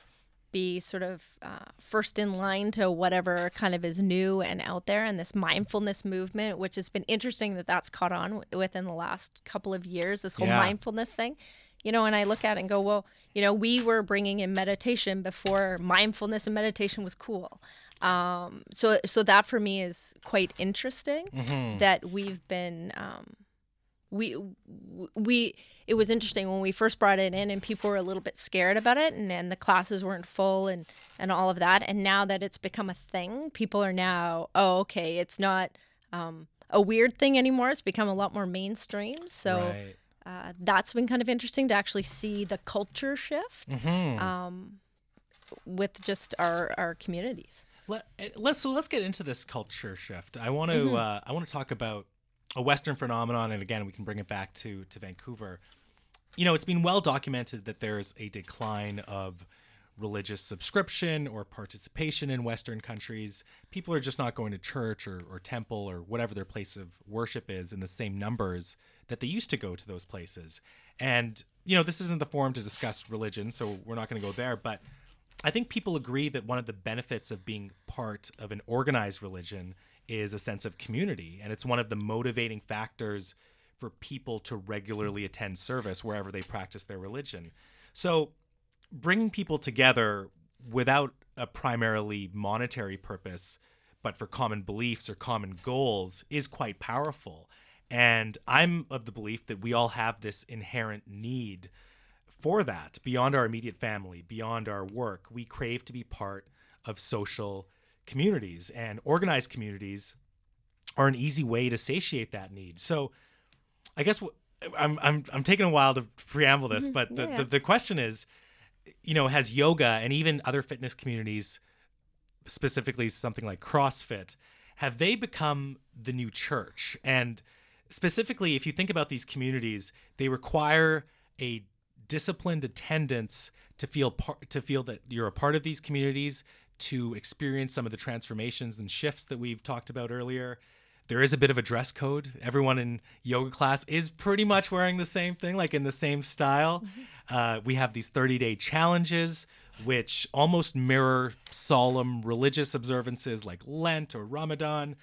be sort of uh, first in line to whatever kind of is new and out there and this mindfulness movement which has been interesting that that's caught on w- within the last couple of years this whole Yeah. mindfulness thing you know and i look at it and go well you know we were bringing in meditation before mindfulness and meditation was cool um, so so that for me is quite interesting Mhm. that we've been um, we we it was interesting when we first brought it in and people were a little bit scared about it and, and the classes weren't full and and all of that and now that it's become a thing people are now oh okay it's not um, a weird thing anymore it's become a lot more mainstream so right. Uh, that's been kind of interesting to actually see the culture shift Mhm. um, with just our our communities Let, eh, let's so let's get into this culture shift. I want to Mm-hmm. uh, I want to talk about a Western phenomenon, and again, we can bring it back to to Vancouver. You know, it's been well documented that there's a decline of religious subscription or participation in Western countries. People are just not going to church or, or temple or whatever their place of worship is in the same numbers that they used to go to those places. And you know, this isn't the forum to discuss religion, so we're not going to go there, but I think people agree that one of the benefits of being part of an organized religion is a sense of community. And it's one of the motivating factors for people to regularly attend service wherever they practice their religion. So, bringing people together without a primarily monetary purpose, but for common beliefs or common goals, is quite powerful. And I'm of the belief that we all have this inherent need for that beyond our immediate family, beyond our work. We crave to be part of social communities, and organized communities are an easy way to satiate that need. So, I guess what, I'm, I'm I'm taking a while to preamble this, mm-hmm. but the, yeah. the the question is, you know, has yoga and even other fitness communities, specifically something like CrossFit, have they become the new church? And specifically, if you think about these communities, they require a disciplined attendance to feel part to feel that you're a part of these communities, to experience some of the transformations and shifts that we've talked about earlier. There is a bit of a dress code. Everyone in yoga class is pretty much wearing the same thing, like in the same style. Uh, we have these 30 day challenges, which almost mirror solemn religious observances like Lent or Ramadan.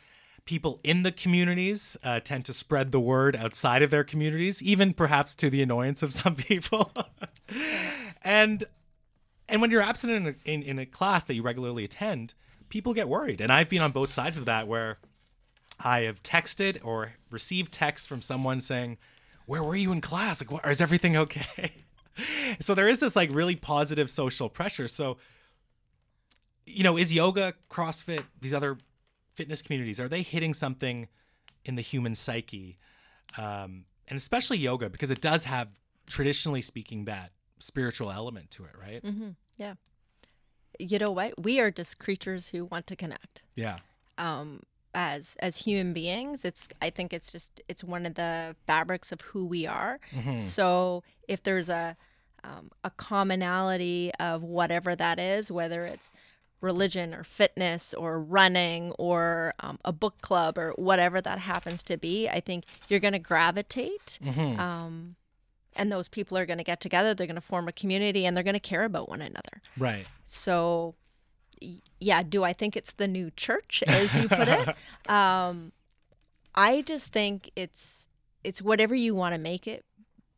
People in the communities uh, tend to spread the word outside of their communities, even perhaps to the annoyance of [laughs] some people. and and when you're absent in a, in, in a class that you regularly attend, people get worried. And I've been on both sides of that where I have texted or received text from someone saying, "Where were you in class? Like, what, is everything okay?" [laughs] so there is this like really positive social pressure. So, you know, is yoga, CrossFit, these other fitness communities are they hitting something in the human psyche, um, and especially yoga because it does have, traditionally speaking, that spiritual element to it, right? hmm Yeah. You know what? We are just creatures who want to connect. Yeah. Um, as as human beings, it's I think it's just it's one of the fabrics of who we are. Mhm. So if there's a um, a commonality of whatever that is, whether it's religion or fitness or running or um, a book club or whatever that happens to be, I think you're going to gravitate. Mhm. Um, and those people are going to get together, they're going to form a community, and they're going to care about one another. Right. So, yeah, do I think it's the new church, as you put it? [laughs] um, I just think it's it's whatever you want to make it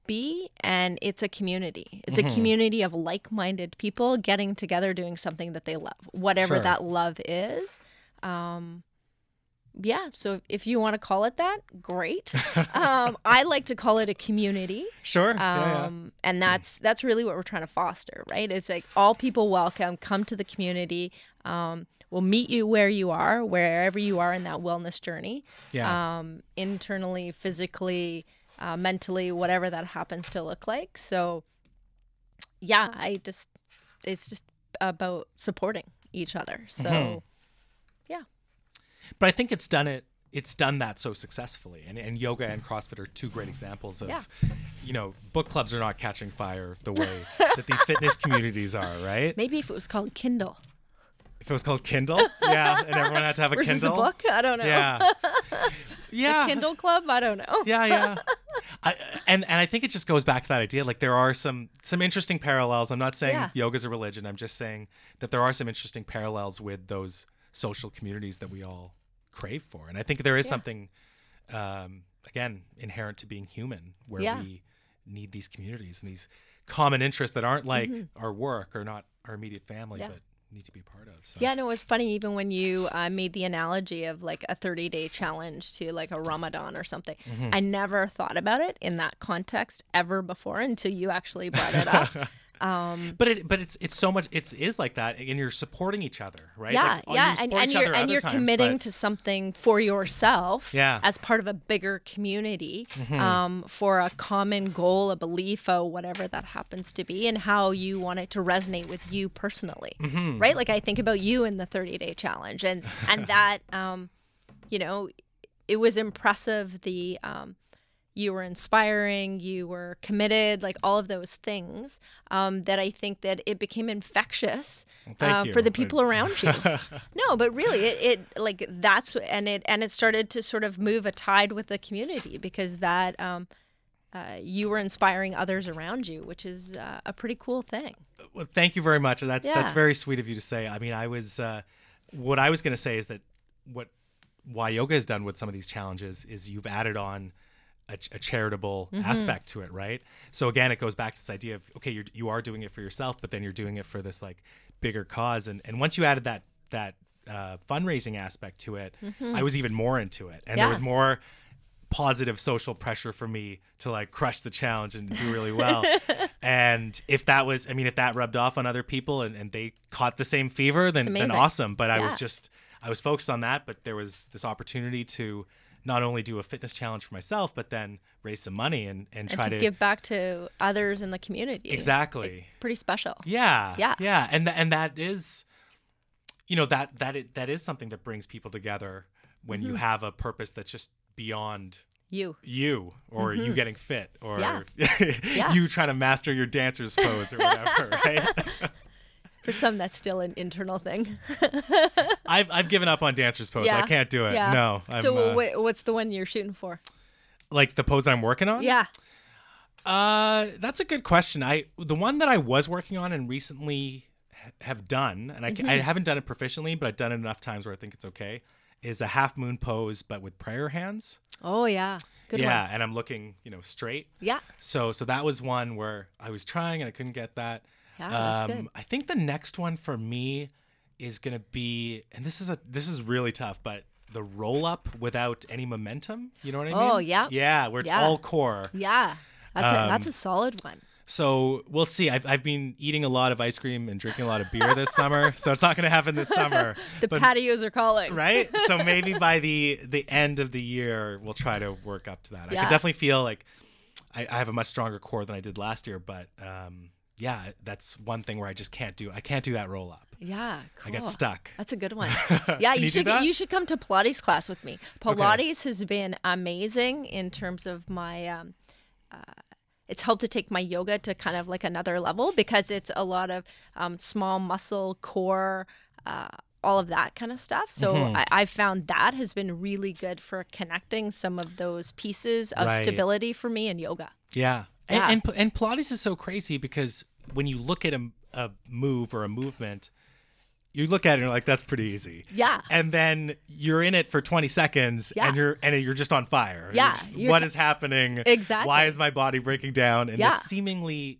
be, and it's a community. It's Mhm. a community of like-minded people getting together, doing something that they love, whatever Sure. that love is. Um, yeah, so if you want to call it that, great. [laughs] um, I like to call it a community Sure. yeah, yeah. um, and that's that's really what we're trying to foster right it's like all people welcome come to the community um, we'll meet you where you are wherever you are in that wellness journey Yeah. um, internally physically uh, mentally whatever that happens to look like. So yeah i just it's just about supporting each other. So Mhm. But I think it's done it. It's done that so successfully, and, and yoga and CrossFit are two great examples of, Yeah. you know, book clubs are not catching fire the way that these fitness communities are, right? [laughs] maybe if it was called kindle. If it was called Kindle, yeah, and everyone had to have a [laughs] versus Kindle, a book? I don't know. Yeah, [laughs] yeah, kindle club? I don't know. Yeah, yeah. I, and and I think it just goes back to that idea. Like there are some some interesting parallels. I'm not saying Yeah. yoga's a religion. I'm just saying that there are some interesting parallels with those social communities that we all crave for. And I think there is Yeah. something, um, again, inherent to being human, where Yeah. we need these communities and these common interests that aren't like our work or not our immediate family, Mm-hmm. Yeah. but need to be a part of. So. Yeah, no, it's funny. Even when you uh, made the analogy of like a 30 day challenge to like a Ramadan or something, Mm-hmm. I never thought about it in that context ever before until you actually brought it up. [laughs] um, But it, but it's it's so much it's is like that, and you're supporting each other, right? yeah, Like, yeah, and, and you're and you're times, committing but- to something for yourself, Yeah. as part of a bigger community, Mm-hmm. um, for a common goal, a belief, or whatever that happens to be, and how you want it to resonate with you personally, Mm-hmm. right? Like I think about you in the 30 day challenge, and and [laughs] that, um, you know, it was impressive. The um, you were inspiring, you were committed, like all of those things. Um, that I think that it became infectious Thank uh, for the I- people around you. [laughs] no, but really, it, it like that's and it and it started to sort of move a tide with the community because that um, uh, you were inspiring others around you, which is uh, a pretty cool thing. Well, thank you very much. That's that's very sweet of you to say. I mean, I was uh, what I was going to say is that what Y Yoga has done with some of these challenges is you've added on a, a charitable Mm-hmm. aspect to it, right? So again, it goes back to this idea of okay, you're, you are doing it for yourself, but then you're doing it for this like bigger cause, and and once you added that that uh, fundraising aspect to it, I was even more into it, and Mm-hmm. Yeah. there was more positive social pressure for me to like crush the challenge and do really well. [laughs] and if that was, I mean, if that rubbed off on other people and, and they caught the same fever, then, then awesome. But I was just, I was focused on that. But there was this opportunity to not only do a fitness challenge for myself, but then raise some money and, and, And try to, to, give back to others in the community. exactly. Pretty special. Yeah. Yeah. Yeah. And, th- and that is, you know, that, that, it, that is something that brings people together when Mm-hmm. you have a purpose that's just beyond You. you or you getting fit or Mm-hmm. [laughs] Yeah. you trying to master your dancer's pose or whatever, [laughs] right? For some, that's still an internal thing. [laughs] I've, I've given up on dancer's pose. I can't do it. Yeah. No. I'm, so, uh, wha- what's the one you're shooting for? like the pose that I'm working on? Yeah. Uh, that's a good question. I the one that I was working on and recently ha- have done, and I, Mm-hmm. I haven't done it proficiently, but I've done it enough times where I think it's okay. Is a half moon pose, but with prayer hands. Oh yeah. Good yeah, one. and I'm looking, you know, straight. Yeah. So so that was one where I was trying and I couldn't get that. Yeah, that's um, good. I think the next one for me is gonna be, and this is a this is really tough, but the roll up without any momentum. You know what I mean? Oh, yeah. Yeah, where it's Yeah. all core. Yeah. That's a, that's Um, a solid one. So we'll see. I've, I've been eating a lot of ice cream and drinking a lot of beer this summer, [laughs] so it's not gonna happen this summer. [laughs] The but- patios are calling. right? So [laughs] maybe by the the end of the year, we'll try to work up to that. I Yeah. could definitely feel like I, I have a much stronger core than I did last year, but um, yeah, that's one thing where I just can't do. I can't do that roll up. Yeah. Cool. I get stuck. That's a good one. [laughs] Yeah, you you should you should come to Pilates class with me. Pilates has been amazing in terms of my um uh, it's helped to take my yoga to kind of like another level because it's a lot of um, small muscle core uh, all of that kind of stuff so Mm-hmm. I, I found that has been really good for connecting some of those pieces of Right. stability for me in yoga Yeah. And, Yeah. and and Pilates is so crazy because when you look at a, a move or a movement, you look at it and you're like, that's pretty easy. Yeah. And then you're in it for 20 seconds Yeah. and you're and you're just on fire. You're Yeah, just, you're what t- is happening? Exactly. Why is my body breaking down? in Yeah. this seemingly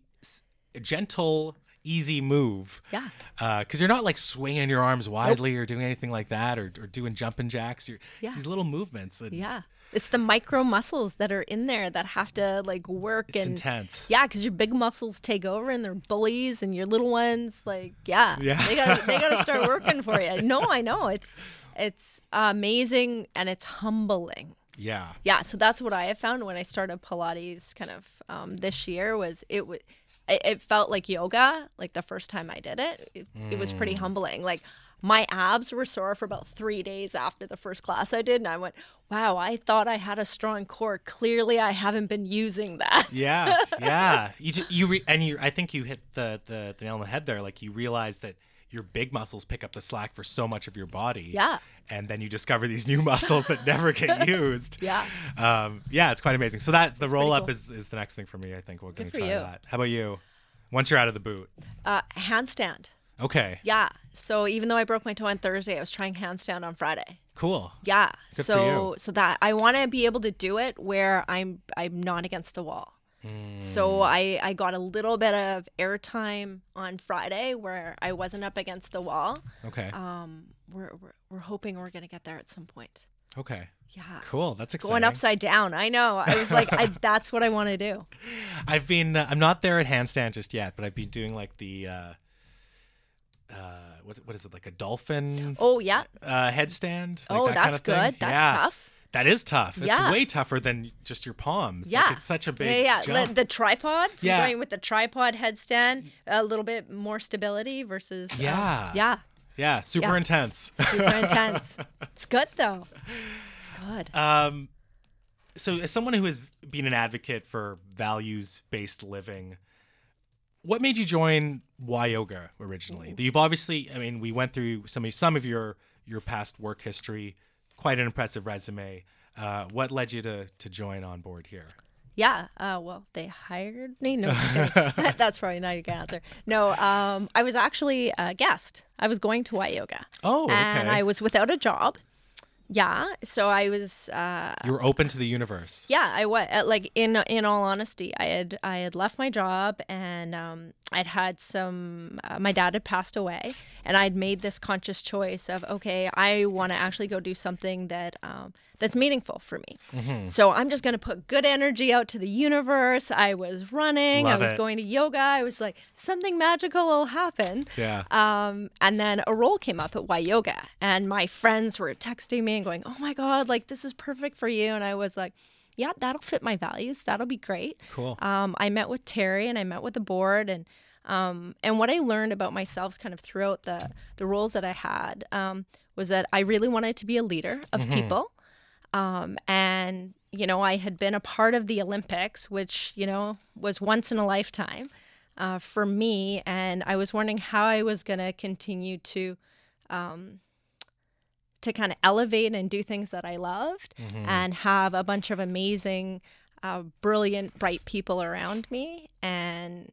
gentle, easy move. yeah uh, Because you're not like swinging your arms widely or doing anything like that or, or doing jumping jacks. You're it's Yeah. these little movements. And yeah it's the micro muscles that are in there that have to like work It's and intense. Yeah, because your big muscles take over and they're bullies, and your little ones, like, yeah, Yeah. they gotta they gotta start [laughs] working for you. No, I know it's it's amazing and it's humbling. Yeah. Yeah, so that's what I have found when I started Pilates, kind of um, this year. Was it was it, felt like yoga, like the first time I did it. It, it was pretty humbling. Like my abs were sore for about three days after the first class I did, and I went, "Wow, I thought I had a strong core. Clearly, I haven't been using that." Yeah, [laughs] yeah. You ju- you re- and you. I think you hit the, the the nail on the head there. Like you realize that your big muscles pick up the slack for so much of your body. Yeah. And then you discover these new [laughs] muscles that never get [laughs] used. Yeah. Um, yeah, it's quite amazing. So that the roll up cool. is, is the next thing for me. I think we're going to try you. that. How about you? Once you're out of the boot. Uh, handstand. Okay. Yeah. So even though I broke my toe on Thursday, I was trying handstand on Friday. Cool. Yeah. Good so so that I want to be able to do it where I'm I'm not against the wall. Hmm. So I I got a little bit of airtime on Friday where I wasn't up against the wall. Okay. Um, we're we're, we're hoping we're gonna get there at some point. okay. Yeah. Cool. That's exciting. Going upside down. I know. I was like, I, [laughs] that's what I want to do. [laughs] I've been. Uh, I'm not there at handstand just yet, but I've been doing like the. Uh, uh, what what is it like a dolphin Oh yeah. uh, headstand? Like oh, that that's kind of thing? good. That's yeah. tough. That is tough. It's Yeah. way tougher than just your palms. Like, Yeah. it's such a big yeah, yeah. The, tripod. Yeah. Going with the tripod headstand, a little bit more stability versus. um, Yeah. yeah. yeah, super Yeah. intense. Super [laughs] intense. It's good though. It's good. Um, so, as someone who has been an advocate for values-based living, what made you join Yoga originally? You've obviously, I mean, we went through some of some of your your past work history, quite an impressive resume. Uh, what led you to to join on board here? Yeah. Uh, well, they hired me. No, [laughs] that's probably not a good answer. No, um, I was actually a guest. I was going to Yoga, Oh, okay. and I was without a job. Yeah. So I was. Uh, you were open to the universe. yeah, I was like in in all honesty, I had I had left my job and um, I'd had some. Uh, my dad had passed away, and I'd made this conscious choice of okay, I want to actually go do something that um, that's meaningful for me. Mm-hmm. So I'm just gonna put good energy out to the universe. I was running, Love I was it. going to yoga. I was like something magical will happen. Yeah. Um, and then a role came up at Y Yoga, and my friends were texting me and going, "Oh my god, like this is perfect for you." And I was like, "Yeah, that'll fit my values. That'll be great." Cool. Um, I met with Terry and I met with the board, and um, and what I learned about myself, kind of throughout the the roles that I had, um, was that I really wanted to be a leader of people. Um, and you know, I had been a part of the Olympics, which you know was once in a lifetime uh, for me, and I was wondering how I was going to continue to um, to kind of elevate and do things that I loved, and have a bunch of amazing, uh, brilliant, bright people around me, and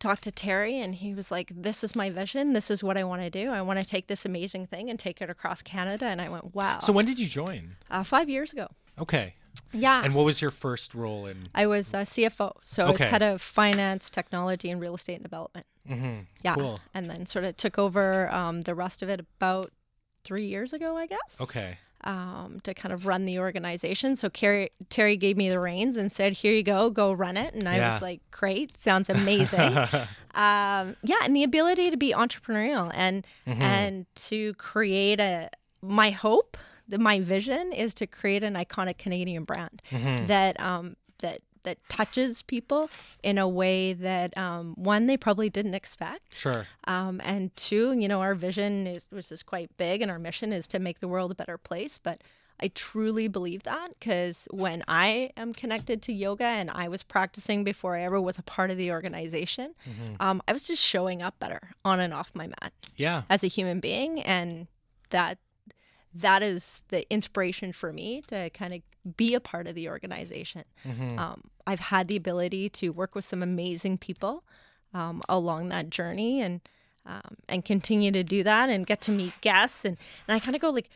talked to Terry, and he was like, "This is my vision. This is what I want to do. I want to take this amazing thing and take it across Canada." And I went, "Wow!" so when did you join? uh, five years ago, Okay. yeah. And what was your first role in? I was uh, CFO, so I was head of finance, technology, and real estate and development. Mm-hmm. Yeah, Cool. and then sort of took over um, the rest of it about three years ago, I guess. Okay. Um, to kind of run the organization. So Carey, Terry gave me the reins and said, "Here you go, go run it." And I Yeah. was like, "Great, sounds amazing." [laughs] um, yeah, and the ability to be entrepreneurial and Mm-hmm. and to create a my hope, my vision is to create an iconic Canadian brand Mm-hmm. that um, that that touches people in a way that um, one they probably didn't expect. Sure. Um, and two, you know, our vision is which is quite big, and our mission is to make the world a better place. But I truly believe that because when I am connected to yoga and I was practicing before I ever was a part of the organization, um, I was just showing up better on and off my mat Yeah. as a human being, and that that is the inspiration for me to kind of be a part of the organization. Um, I've had the ability to work with some amazing people um, along that journey, and um, and continue to do that, and get to meet guests, and and I kind of go like,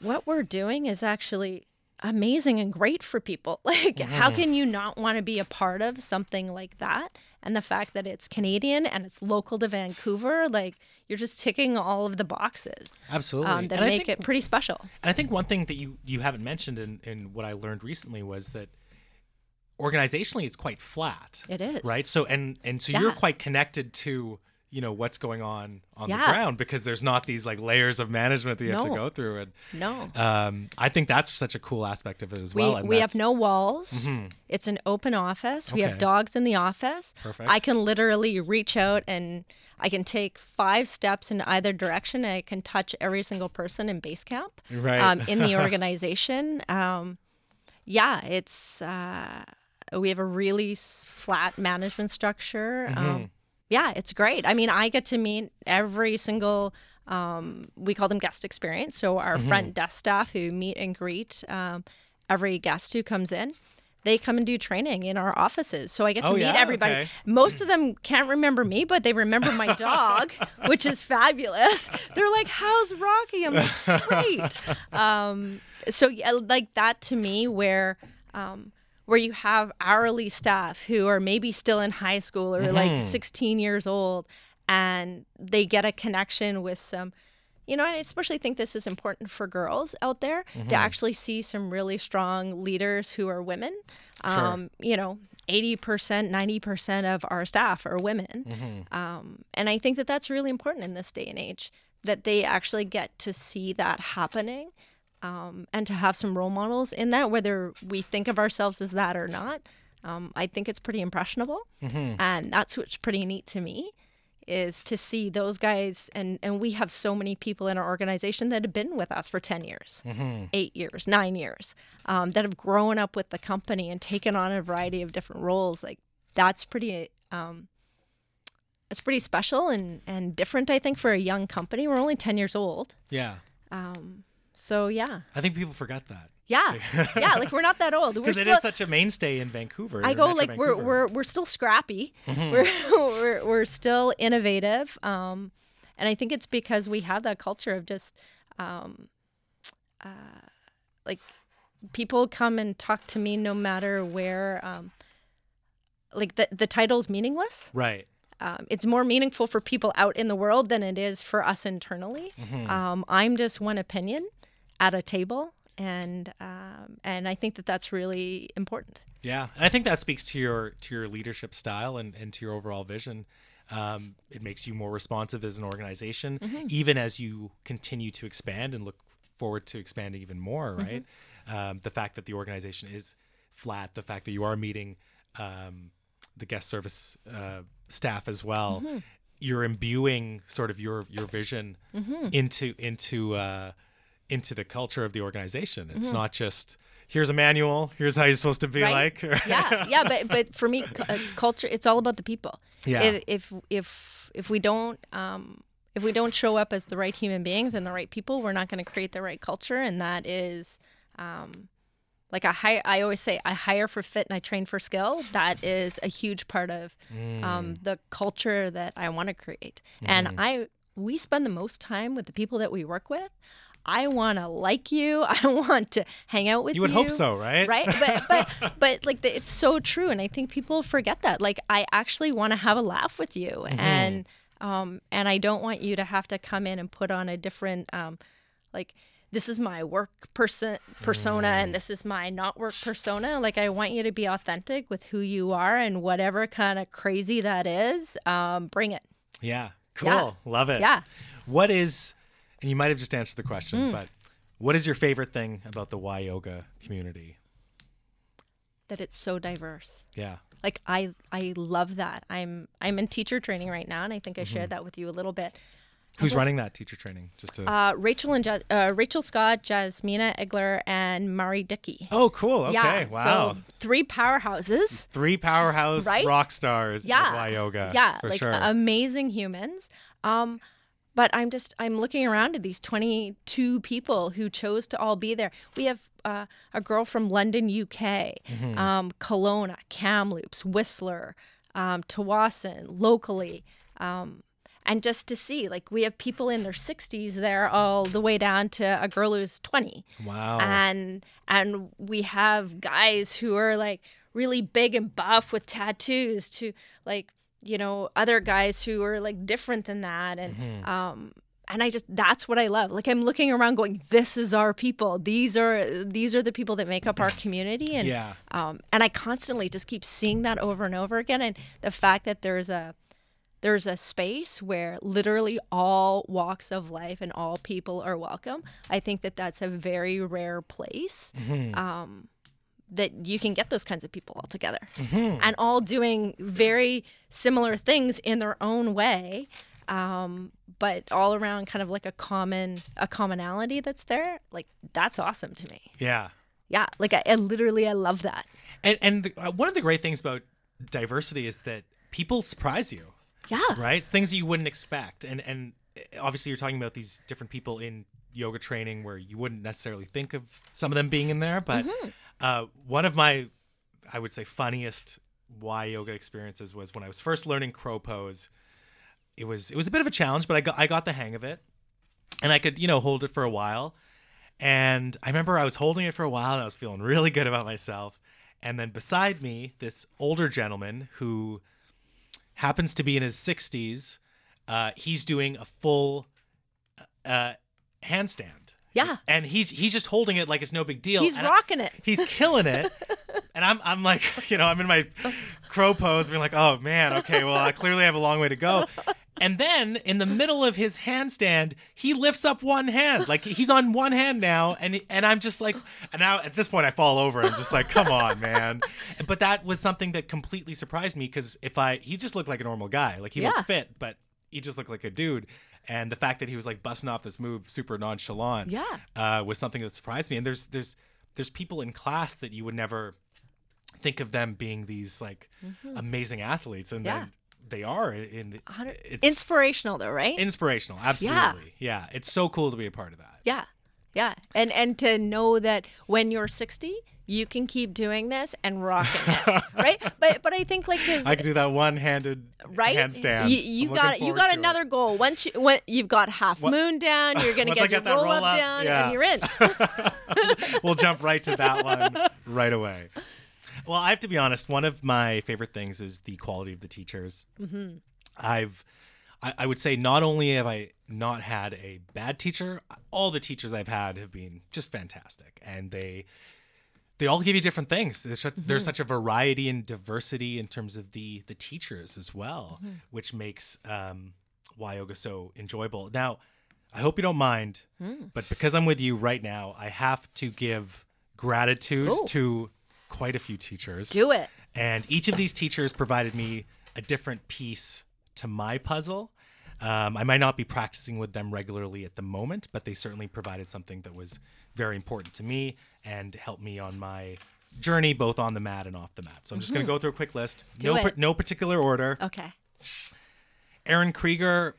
what we're doing is actually amazing and great for people. [laughs] Like, how can you not want to be a part of something like that? And the fact that it's Canadian and it's local to Vancouver, like you're just ticking all of the boxes Absolutely. um, that And make think- it pretty special. And I think one thing that you you haven't mentioned in, in what I learned recently was that organizationally it's quite flat. It is. Right? So and and so you're quite connected to, you know, what's going on on the ground because there's not these like layers of management that you have to go through and No. um I think that's such a cool aspect of it as We, well. and we have no walls. It's an open office. We have dogs in the office. Perfect. I can literally reach out and I can take five steps in either direction and I can touch every single person in base camp Right. um, in the [laughs] organization. Um, yeah, it's uh, we have a really flat management structure. Mm-hmm. Yeah, it's great. I mean, I get to meet every single. Um, we call them guest experience. So our Mm-hmm. front desk staff who meet and greet um, every guest who comes in. They come and do training in our offices. So I get to Oh, meet yeah? everybody. Okay. Most of them can't remember me, but they remember my dog, [laughs] which is fabulous. They're like, How's Rocky? I'm like, [laughs] Great. Um, so, yeah, like that to me, where. Um, where you have hourly staff who are maybe still in high school or like 16 years old and they get a connection with some you know i especially think this is important for girls out there to actually see some really strong leaders who are women. Um, you know 80% 90% of our staff are women. Um, and i think that that's really important in this day and age that they actually get to see that happening um, and to have some role models in that, whether we think of ourselves as that or not. Um, I think it's pretty impressionable, and that's what's pretty neat to me is to see those guys and and we have so many people in our organization that have been with us for 10 years eight years nine years um, that have grown up with the company and taken on a variety of different roles. Like that's pretty um, it's pretty special and and different i think for a young company. We're only 10 years old. Yeah. um, so yeah I think people forget that. yeah, [laughs] yeah. Like we're not that old. We're [laughs] Because it still. is such a mainstay in Vancouver. I go like we're Mm-hmm. we're we're still scrappy. We're, [laughs] we're we're still innovative. Um, and I think it's because we have that culture of just, um, uh, like people come and talk to me no matter where. Um, like the the title's meaningless. right. Um, it's more meaningful for people out in the world than it is for us internally. Mm-hmm. Um, I'm just one opinion at a table, and um, and I think that that's really important. Yeah, and I think that speaks to your to your leadership style and, and to your overall vision. Um, it makes you more responsive as an organization, Mm-hmm. even as you continue to expand and look forward to expanding even more. Mm-hmm. Right, um, the fact that the organization is flat, the fact that you are meeting um, the guest service uh, staff as well, Mm-hmm. you're imbuing sort of your your vision Mm-hmm. into into uh, into the culture of the organization. It's Mm-hmm. not just here's a manual, here's how you're supposed to be Right? like. yeah, [laughs] yeah, but but for me, uh, culture it's all about the people. Yeah. If if if, if we don't um, if we don't show up as the right human beings and the right people, we're not going to create the right culture, and that is. Um, like I hire, I always say I hire for fit and I train for skill. That is a huge part of um, the culture that I want to create. And I we spend the most time with the people that we work with. I want to like you. [laughs] I want to hang out with you. You would hope so, right? Right? But but [laughs] but like the, it's so true, and I think people forget that. Like I actually want to have a laugh with you, Mm-hmm. and um and I don't want you to have to come in and put on a different um like this is my work person persona Mm. and this is my not work persona like i want you to be authentic with who you are and whatever kind of crazy that is um bring it Yeah. Cool. Yeah. Love it. yeah What is, and you might have just answered the question, but what is your favorite thing about the Y Yoga community? that it's so diverse Yeah. like i i love that i'm i'm in teacher training right now and i think i Mm-hmm. shared that with you a little bit Who's just- running that teacher training? Just to. uh rachel and Ja- uh, rachel scott jasmina egler and mari dickey oh, cool. Okay. yeah wow. so three powerhouses Three powerhouse Right? rock stars yeah at Y Yoga. yeah For like sure. amazing humans um but i'm just i'm looking around at these 22 people who chose to all be there we have uh, a girl from london uk Mm-hmm. um, kelowna kamloops whistler um, Tsawwassen locally um, and just to see like we have people in their 60s there all the way down to a girl who's 20 wow. and and we have guys who are like really big and buff with tattoos to like you know other guys who are like different than that and Mm-hmm. um and I just that's what I love. Like I'm looking around going this is our people. These are these are the people that make up our community and Yeah. um and I constantly just keep seeing that over and over again and the fact that there's a there's a space where literally all walks of life and all people are welcome. I think that that's a very rare place um, that you can get those kinds of people all together and all doing very similar things in their own way, um, but all around kind of like a common a commonality that's there. Like that's awesome to me. yeah. Yeah, like I, I literally I love that. And and the, uh, one of the great things about diversity is that people surprise you. Yeah. right? Things that you wouldn't expect. And and uh, obviously you're talking about these different people in yoga training where you wouldn't necessarily think of some of them being in there, but Mm-hmm. Uh, one of my I would say funniest Y Yoga experiences was when I was first learning crow pose. It was it was a bit of a challenge, but I got I got the hang of it. And I could, you know, hold it for a while. And I remember I was holding it for a while and I was feeling really good about myself. And then beside me, this older gentleman who happens to be in his 60s, uh, he's doing a full uh, handstand. Yeah. And he's he's just holding it like it's no big deal. He's And I- rocking it. he's killing it. [laughs] and I'm I'm like, [laughs] you know, I'm in my crow pose being like, "Oh man, okay, well, I clearly have a long way to go." And then in the middle of his handstand, he lifts up one hand. Like he's on one hand now and and I'm just like and now at this point I fall over. I'm just like, "Come on, man." But that was something that completely surprised me cuz if I he just looked like a normal guy. Like he Yeah. looked fit, but he just looked like a dude. And the fact that he was like busting off this move super nonchalant Yeah. uh, was something that surprised me. And there's there's there's people in class that you would never think of them being these like amazing athletes, and Mm-hmm. Yeah. then they are in the. It's Inspirational though, right? inspirational, absolutely. Yeah. it's so cool to be a part of that. yeah. Yeah. And and to know that when you're 60, you can keep doing this and rocking it, [laughs] right? But but I think like his I could do that one-handed right handstand. You, you got you got to it. another goal. Once you when you've got half What- moon down, you're gonna Once get your get roll, roll up, up, down, yeah. and you're in. [laughs] we'll jump right to that one [laughs] right away. Well, I have to be honest. One of my favorite things is the quality of the teachers. Mm-hmm. I've, I, I would say, not only have I not had a bad teacher, all the teachers I've had have been just fantastic, and they, they all give you different things. There's such, there's mm-hmm. such a variety and diversity in terms of the the teachers as well, mm-hmm. which makes um, Y yoga so enjoyable. Now, I hope you don't mind, mm. but because I'm with you right now, I have to give gratitude Ooh. to quite a few teachers. Do it. And each of these teachers provided me a different piece to my puzzle. Um, I might not be practicing with them regularly at the moment, but they certainly provided something that was very important to me and helped me on my journey, both on the mat and off the mat. So I'm just going to go through a quick list. Mm-hmm. Do no, it. no particular order. Okay. Erin Krieger,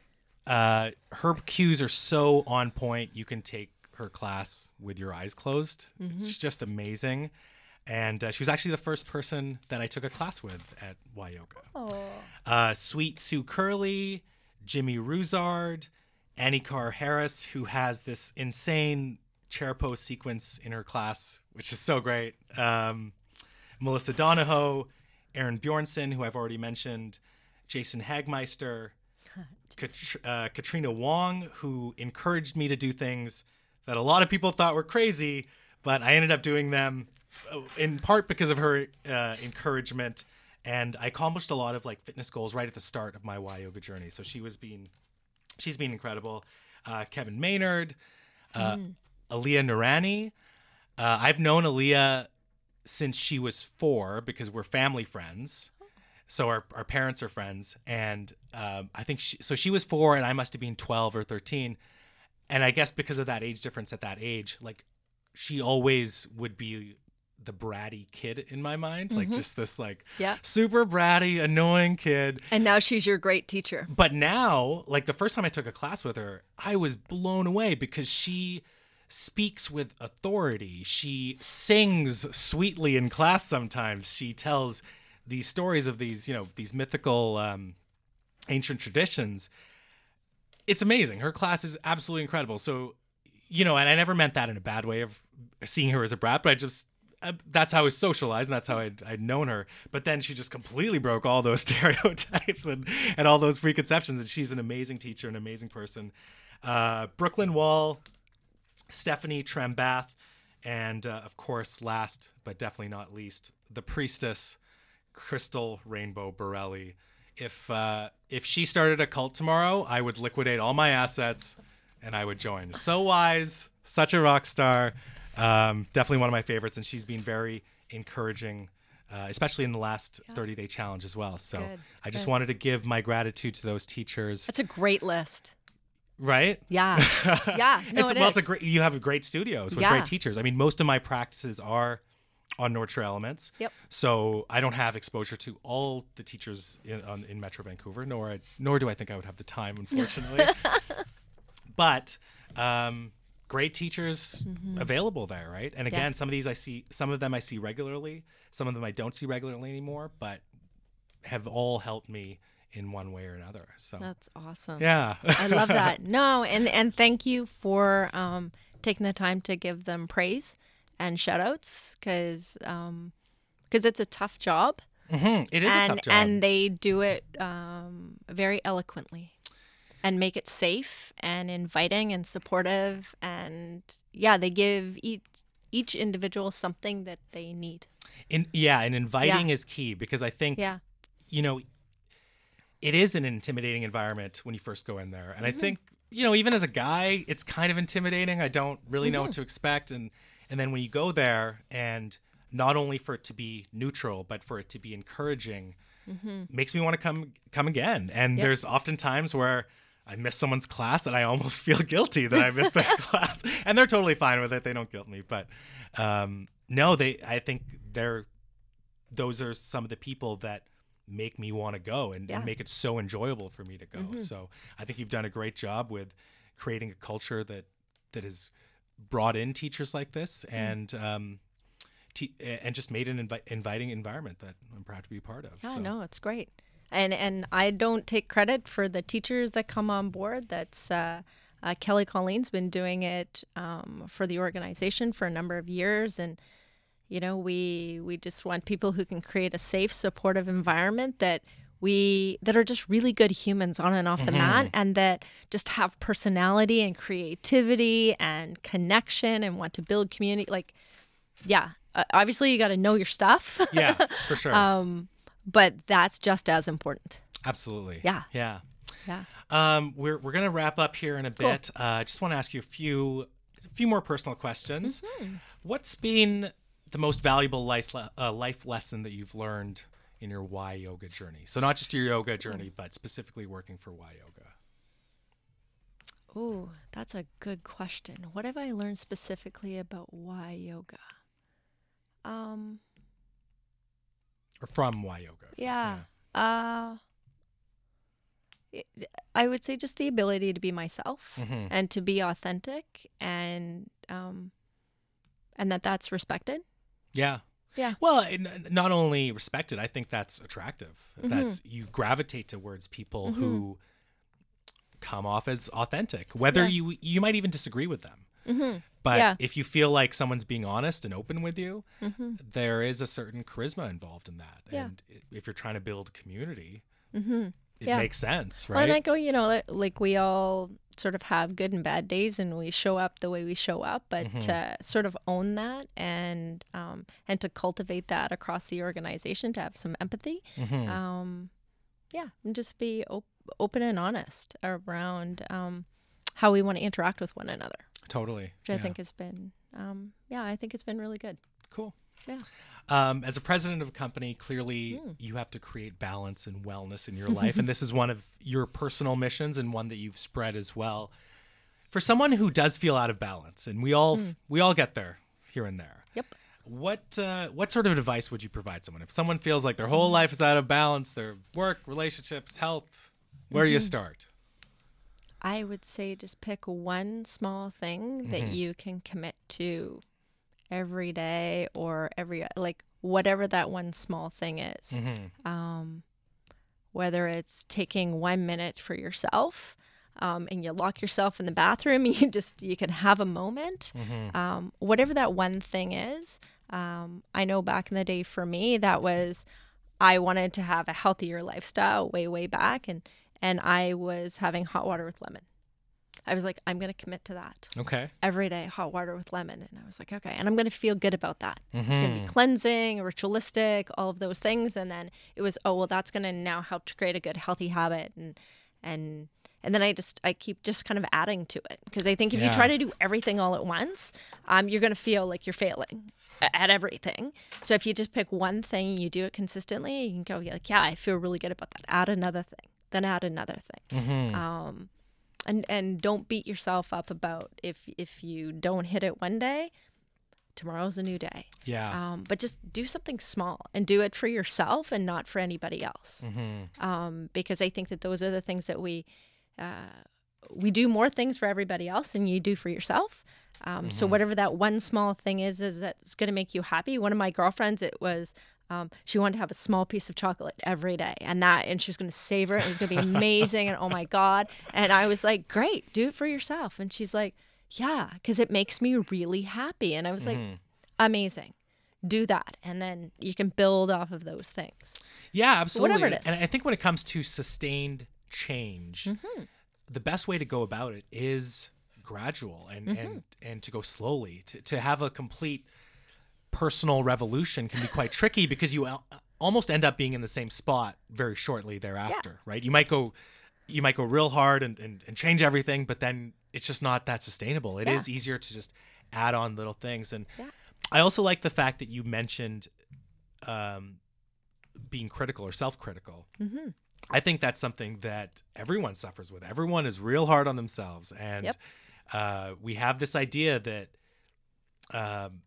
uh, her cues are so on point. You can take her class with your eyes closed. It's just amazing. And uh, she was actually the first person that I took a class with at Y Yoga. Oh. Uh, Sweet Sue Curley, Jimmy Ruzard, Annie Carr Harris, who has this insane chair pose sequence in her class, which is so great. Um, Melissa Donahoe, Aaron Bjornson, who I've already mentioned, Jason Hagmeister, [laughs] Kat- uh, Katrina Wong, who encouraged me to do things that a lot of people thought were crazy, but I ended up doing them uh, in part because of her uh, encouragement. And I accomplished a lot of like fitness goals right at the start of my Y yoga journey. So she was being, she's been incredible. Uh, Kevin Maynard, uh, Aaliyah Narani. Uh, I've known Aaliyah since she was four because we're family friends. So our, our parents are friends. And um, I think she, so she was four and I must have been 12 or 13. And I guess because of that age difference at that age, like she always would be the bratty kid in my mind. Like just this like Yeah. super bratty, annoying kid. And now she's your great teacher. But now, like the first time I took a class with her, I was blown away because she speaks with authority. She sings sweetly in class sometimes. She tells these stories of these, you know, these mythical um, ancient traditions. It's amazing. Her class is absolutely incredible. So, you know, and I never meant that in a bad way of seeing her as a brat, but I just uh, that's how I was socialized and that's how I'd, I'd known her. But then she just completely broke all those [laughs] stereotypes and, and all those preconceptions. And she's an amazing teacher, an amazing person. Uh, Brooklyn Wall, Stephanie Trembath, and uh, of course, last but definitely not least, the priestess, Crystal Rainbow Borelli. If uh, if she started a cult tomorrow, I would liquidate all my assets and I would join. So wise, such a rock star. Um, definitely one of my favorites, and she's been very encouraging, uh, especially in the last 30 day challenge as well. So Good, I just good. wanted to give my gratitude to those teachers. That's a great list. Right? Yeah. [laughs] Yeah. [laughs] No, it's it well, it's a great. You have a great studios with Yeah. great teachers. I mean, most of my practices are on North Shore Elements. Yep. So I don't have exposure to all the teachers in, on, in Metro Vancouver, nor I, nor do I think I would have the time, [laughs] unfortunately. but um, great teachers available there, right? And again, some of these I see, some of them I see regularly, some of them I don't see regularly anymore, but have all helped me in one way or another. So That's awesome. yeah, I love that. [laughs] No, and and thank you for um, taking the time to give them praise and shout outs because because it's a tough job. Mhm. it is and, a tough job. And they do it um, very eloquently and make it safe and inviting and supportive. And yeah, they give each, each individual something that they need. In, yeah, and inviting is key because I think Yeah. you know it is an intimidating environment when you first go in there, and Mm-hmm. I think you know even as a guy, it's kind of intimidating. I don't really know what Mm-hmm. to expect, and and then when you go there and not only for it to be neutral, but for it to be encouraging, makes me want to come come again. And Mm-hmm. Yep. there's often times where I miss someone's class and I almost [laughs] feel guilty that I missed their [laughs] class. And they're totally fine with it. They don't guilt me. But um, no, they I think they're those are some of the people that make me want to go and, Yeah. and make it so enjoyable for me to go. So I think you've done a great job with creating a culture that that has brought in teachers like this and um, te- and just made an invi- inviting environment that I'm proud to be a part of. Yeah, so. no, it's great. And and I don't take credit for the teachers that come on board. That's uh, uh, Kelly Colleen's been doing it um, for the organization for a number of years, and you know we we just want people who can create a safe, supportive environment that we that are just really good humans on and off the mat, and that just have personality and creativity and connection and want to build community. Like, yeah, uh, obviously you got to know your stuff. Yeah, for [laughs] sure. Um, but that's just as important. Absolutely. Yeah. Yeah. Yeah. Um, we're we're gonna wrap up here in a Cool. bit. Uh, I just want to ask you a few a few more personal questions. Mm-hmm. What's been the most valuable life le- uh, life lesson that you've learned in your Y yoga journey? So not just your yoga journey, but specifically working for Y yoga. Oh, that's a good question. What have I learned specifically about Y Yoga? Um, Or from Y yoga. yeah. Uh I would say just the ability to be myself Mhm. and to be authentic and um and that that's respected. Yeah. Yeah. Well, not only respected, I think that's attractive. Mm-hmm. That's you gravitate towards people who come off as authentic, whether Yeah. you you might even disagree with them. But Yeah. if you feel like someone's being honest and open with you, Mhm. there is a certain charisma involved in that. Yeah. And if you're trying to build community, Mhm. it Yeah. makes sense, Well, and I go, you know, like we all sort of have good and bad days, and we show up the way we show up. But Mm-hmm. to sort of own that and um, and to cultivate that across the organization, to have some empathy, Mhm. um, yeah, and just be op- open and honest around um, how we want to interact with one another, totally. which I think has been, um, yeah, I think it's been really good. cool. Yeah. Um, as a president of a company, clearly Hmm. you have to create balance and wellness in your life. [laughs] and this is one of your personal missions and one that you've spread as well. For someone who does feel out of balance, and we all we all get there here and there. Hmm. Yep. What uh, what sort of advice would you provide someone if someone feels like their Hmm. whole life is out of balance, their work, relationships, health? Where do you Mm-hmm. start? I would say just pick one small thing that you can commit to every day or every like whatever that one small thing is. Mm-hmm. Um, whether it's taking one minute for yourself um, and you lock yourself in the bathroom, [laughs] you just you can have a moment. Mm-hmm. Um, whatever that one thing is. Um, I know back in the day for me that was I wanted to have a healthier lifestyle way way back and and I was having hot water with lemon. I was like, I'm going to commit to that Okay. every day, hot water with lemon. And I was like, okay. And I'm going to feel good about that. It's going to be cleansing, ritualistic, all of those things. And then it was, oh, well, that's going to now help to create a good, healthy habit. And, and, and then I just, I keep just kind of adding to it. Because I think if you try to do everything all at once, um, you're going to feel like you're failing at everything. So if you just pick one thing and you do it consistently, you can go, like, yeah, I feel really good about that. Add another thing, then add another thing Mm-hmm. um, and and don't beat yourself up about if if you don't hit it one day tomorrow's a new day. Yeah. Um, but just do something small and do it for yourself and not for anybody else. Mm-hmm. Um, because I think that those are the things that we uh, we do more things for everybody else than you do for yourself. Um, So whatever that one small thing is, is that's going to make you happy. One of my girlfriends, it was um, she wanted to have a small piece of chocolate every day, and that, and she was going to savor it. It was going to be [laughs] amazing, and oh my god! And I was like, great, do it for yourself. And she's like, yeah, because it makes me really happy. And I was like, amazing, do that, and then you can build off of those things. Yeah, absolutely. Whatever it is. And I think when it comes to sustained change, Mm-hmm. the best way to go about it is gradual and Mm-hmm. and and to go slowly. To to have a complete personal revolution can be quite tricky because you al- almost end up being in the same spot very shortly thereafter, right? You might go you might go real hard and, and, and change everything, but then it's just not that sustainable. It is Yeah. easier to just add on little things. And Yeah. I also like the fact that you mentioned um, being critical or self-critical. Mm-hmm. I think that's something that everyone suffers with. Everyone is real hard on themselves, and Yep. uh, we have this idea that um,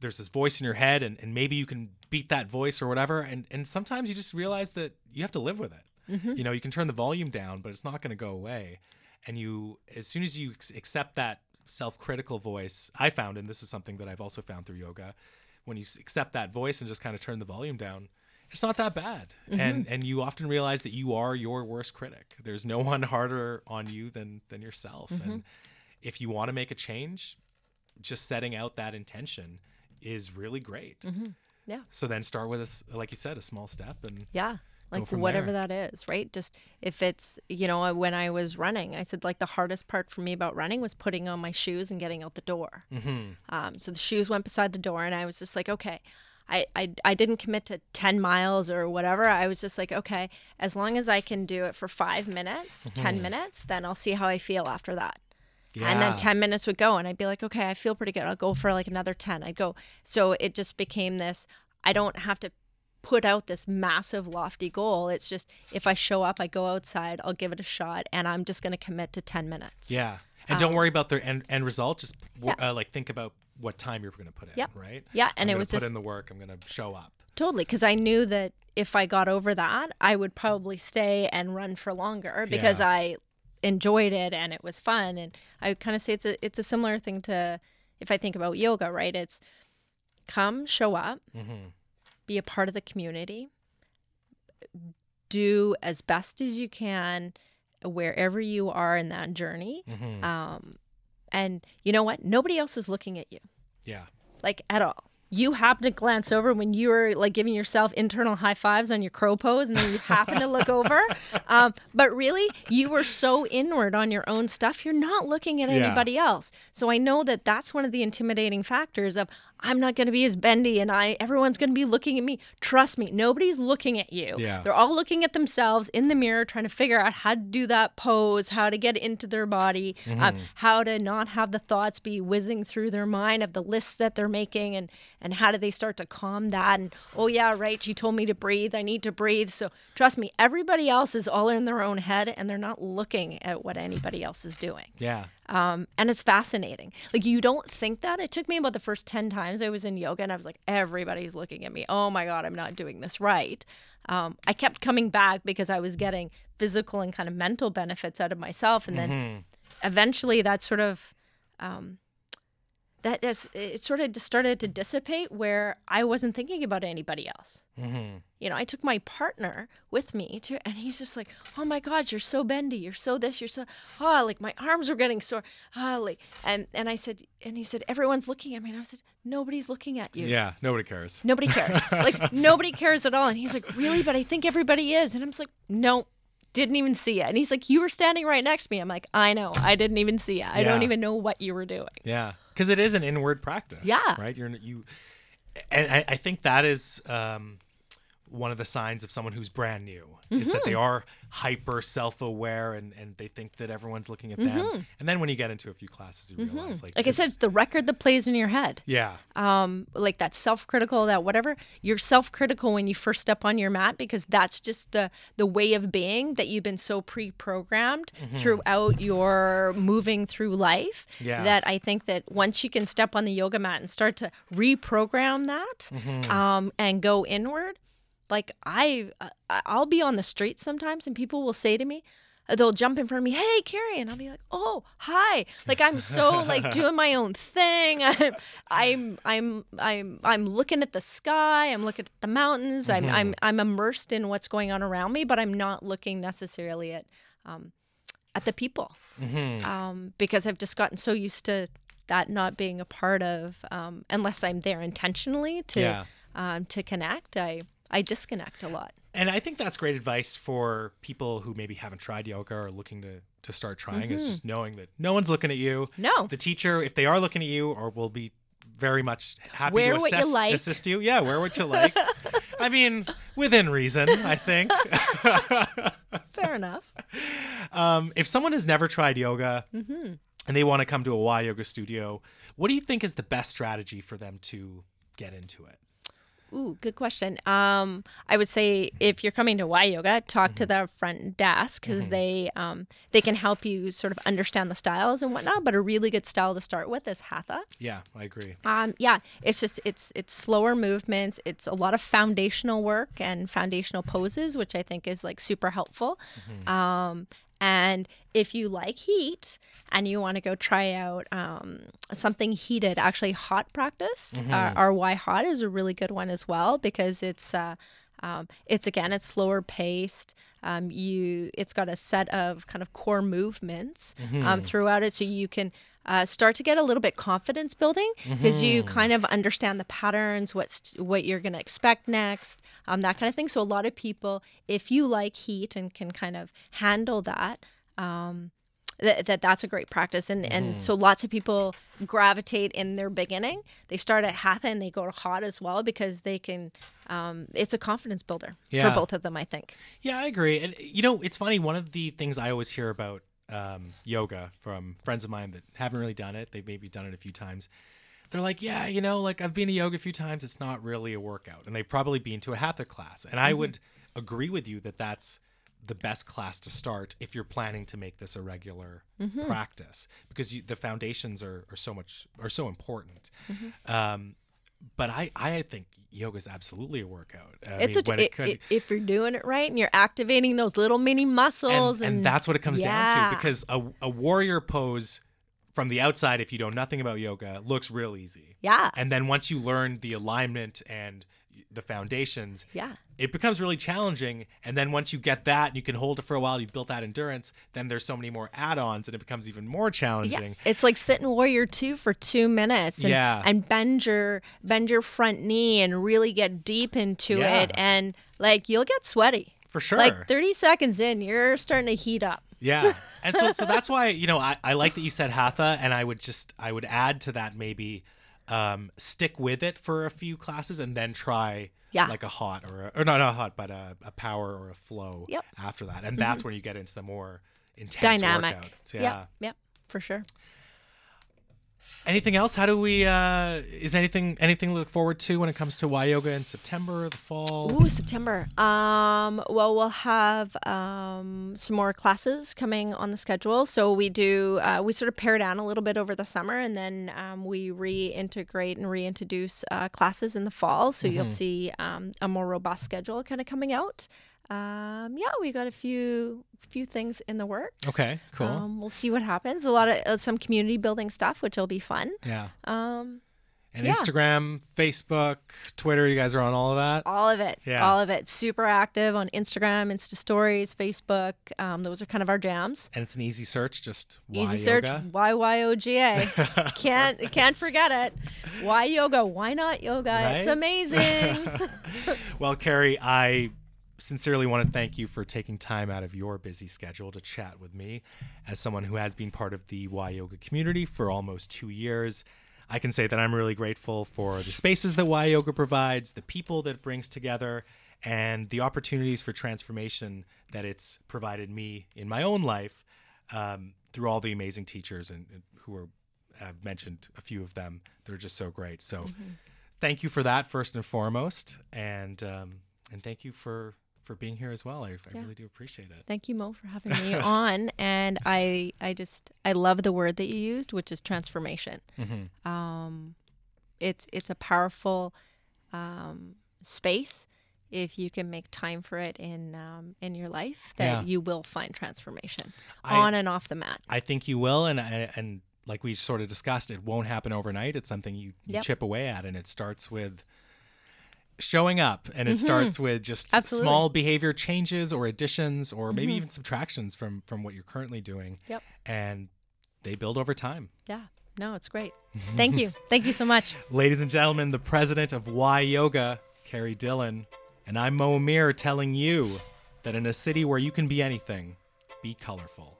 there's this voice in your head, and, and maybe you can beat that voice or whatever. And and sometimes you just realize that you have to live with it. Mm-hmm. You know, you can turn the volume down, but it's not going to go away. And you, as soon as you accept that self-critical voice, I found, and this is something that I've also found through yoga, when you accept that voice and just kind of turn the volume down, it's not that bad. And and you often realize that you are your worst critic. There's no [laughs] one harder on you than than yourself. And if you want to make a change, just setting out that intention is really great. Yeah. So then start with a, like you said, a small step and Yeah. Like whatever there. that is, right? Just if it's, you know, when I was running, I said like the hardest part for me about running was putting on my shoes and getting out the door. Mhm. Um, so the shoes went beside the door, and I was just like, okay. I, I, I didn't commit to 10 miles or whatever. I was just like, okay, as long as I can do it for five minutes, 10 minutes, then I'll see how I feel after that. And then 10 minutes would go, and I'd be like, okay, I feel pretty good. I'll go for like another 10. I'd go. So it just became this I don't have to put out this massive, lofty goal. It's just if I show up, I go outside, I'll give it a shot, and I'm just going to commit to 10 minutes. Yeah. And don't worry about the end, end result. Just Um, Yeah. uh, like think about what time you're going to put in, Yep. right? Yeah, and I'm it was put just in the work. I'm going to show up. Totally, because I knew that if I got over that, I would probably stay and run for longer because Yeah. I enjoyed it and it was fun. And I would kind of say it's a it's a similar thing to if I think about yoga, right? It's come, show up, hmm be a part of the community, do as best as you can wherever you are in that journey. hmm Um, and you know what? Nobody else is looking at you yeah. like at all. You happen to glance over when you were like giving yourself internal high fives on your crow pose, and then you happen to look over. [laughs] Um, but really, you were so inward on your own stuff, you're not looking at Yeah. anybody else. So I know that that's one of the intimidating factors of I'm not going to be as bendy, and I everyone's going to be looking at me. Trust me, nobody's looking at you. Yeah. They're all looking at themselves in the mirror, trying to figure out how to do that pose, how to get into their body, um, how to not have the thoughts be whizzing through their mind of the lists that they're making, and and how do they start to calm that? And oh yeah, right, she told me to breathe. I need to breathe. So trust me, everybody else is all in their own head, and they're not looking at what anybody else is doing. Yeah. Um, and it's fascinating. Like you don't think that. It took me about the first ten times I was in yoga, and I was like, everybody's looking at me. Oh my god, I'm not doing this right. Um, I kept coming back because I was getting physical and kind of mental benefits out of myself, and then Mhm. eventually that sort of um, that that's, it sort of started to dissipate where I wasn't thinking about anybody else. Mhm. You know, I took my partner with me to, and he's just like, "Oh my God, you're so bendy. You're so this. You're so ah, like my arms were getting sore. Ah, like, and and I said, and he said, everyone's looking at me, and I said, nobody's looking at you. Yeah. Nobody cares. Nobody cares. [laughs] like nobody cares at all. And he's like, really? But I think everybody is. And I'm just like, no, didn't even see it. And he's like, you were standing right next to me. I'm like, I know. I didn't even see it. I don't even know what you were doing. Yeah, because it is an inward practice. Yeah. right. You're you, and I, I think that is um, one of the signs of someone who's brand new is that Mm-hmm. they are hyper self-aware and, and they think that everyone's looking at them. And then when you get into a few classes, you realize like Mm-hmm. Like I this- said, it's the record that plays in your head. yeah, um like that self-critical that whatever you're self-critical when you first step on your mat because that's just the the way of being that you've been so pre-programmed throughout your moving through life Yeah. that i think that once you can step on the yoga mat and start to reprogram that um and go inward like i I- i'll be on the street sometimes and people will say to me they'll jump in front of me hey Carey and i'll be like oh hi. Like i'm so like [laughs] doing my own thing. [laughs] I'm i'm i'm i'm, I'm looking at the sky i'm looking at the mountains I'm, I'm i'm immersed in what's going on around me but i'm not looking necessarily at um at the people. Um because i've just gotten so used to that not being a part of um unless i'm there intentionally to Yeah. um to connect i i disconnect a lot And I think that's great advice for people who maybe haven't tried yoga or looking to to start trying. Is just knowing that no one's looking at you. Mm-hmm. No. the teacher, if they are looking at you, or will be very much happy Wear to what you assess, like. assist you. Yeah, wear what you like. [laughs] I mean, within reason, I think. [laughs] fair enough um, if someone has never tried yoga Mm-hmm. and they want to come to a Y yoga studio, what do you think is the best strategy for them to get into it? Ooh, good question. Um, I would say if you're coming to Y Yoga, talk to the front desk because they um, they can help you sort of understand the styles and whatnot. But a really good style to start with is Hatha. Yeah, I agree. Um, yeah, it's just it's it's slower movements. It's a lot of foundational work and foundational poses, which I think is like super helpful. Um, and if you like heat and you want to go try out um, something heated, actually hot practice, uh, our Y hot is a really good one as well because it's uh, um, it's again it's slower paced. Um, you it's got a set of kind of core movements um, throughout it, so you can uh, start to get a little bit confidence building because you kind of understand the patterns, what's what you're going to expect next, um, that kind of thing. So a lot of people, if you like heat and can kind of handle that. Um, that, that that's a great practice and and so lots of people gravitate in their beginning they start at hatha and they go to hot as well because they can um, it's a confidence builder Yeah. for both of them i think Yeah, I agree. And you know, it's funny. One of the things I always hear about um, yoga from friends of mine that haven't really done it, they've maybe done it a few times. They're like, yeah, you know, like I've been to yoga a few times. It's not really a workout, and they've probably been to a hatha class. And I would agree with you that that's the best class to start if you're planning to make this a regular practice because you, the foundations are, are so much are so important. Um, but I I think yoga is absolutely a workout. I it's mean, a, it, could, it- if you're doing it right and you're activating those little mini muscles and, and, and that's what it comes down to because a, a warrior pose from the outside if you know nothing about yoga looks real easy. Yeah. And then once you learn the alignment and the foundations yeah it becomes really challenging and then once you get that and you can hold it for a while you've built that endurance then there's so many more add-ons and it becomes even more challenging. Yeah, it's like sit in warrior two for two minutes, and, Yeah. and bend your bend your front knee and really get deep into Yeah. it, and like you'll get sweaty. for sure Like thirty seconds in, you're starting to heat up. Yeah. And so so [laughs] that's why, you know, I, I like that you said hatha and I would just I would add to that maybe um stick with it for a few classes and then try Yeah. like a hot or a, or not a hot but a, a power or a flow Yep. Mm-hmm. after that. And that's when you get into the more intense Dynamic. workouts. Yeah. Yep, yep, for sure. Anything else? How do we uh is anything anything to look forward to when it comes to Y yoga in September, the fall? Ooh, September. Um, well, we'll have um, some more classes coming on the schedule. So we do, uh, we sort of pare down a little bit over the summer and then um, we reintegrate and reintroduce uh, classes in the fall. So you'll see um, a more robust schedule kind of coming out. Um, yeah, we got a few few things in the works. Okay, cool. Um, we'll see what happens. A lot of uh, some community building stuff, which will be fun. yeah. Um, And yeah. Instagram, Facebook, Twitter, you guys are on all of that? All of it. Yeah. All of it. Super active on Instagram, Insta Stories, Facebook. Um, those are kind of our jams. And it's an easy search, just Y Easy search yoga. Y Y O G A. [laughs] Can't can't forget it. Why yoga? Why not yoga? It's amazing. [laughs] well, Carey, I sincerely want to thank you for taking time out of your busy schedule to chat with me. As someone who has been part of the Y Yoga community for almost two years, I can say that I'm really grateful for the spaces that Y Yoga provides, the people that it brings together, and the opportunities for transformation that it's provided me in my own life um, through all the amazing teachers and, and who are I've mentioned a few of them. They're just so great. So thank you for that first and foremost, and um, and thank you for for being here as well. I, I Yeah. really do appreciate it. Thank you, Mo, for having me [laughs] on. And I, I just, I love the word that you used, which is transformation. Mhm. Um, it's, it's a powerful um, space. If you can make time for it in um, in your life, that Yeah. you will find transformation I- on and off the mat. I think you will, and and, and like we sort of discussed, it won't happen overnight. It's something you, you Yep. chip away at, and it starts with showing up, and it starts with just Mm-hmm. Absolutely. small behavior changes or additions, or maybe Mhm. even subtractions from from what you're currently doing. Yep. and they build over time. Yeah. No, it's great. [laughs] Thank you. Thank you so much. Ladies and gentlemen, the president of Y Yoga, Carey Dillen, and I'm Mo Amir telling you that in a city where you can be anything, be colorful.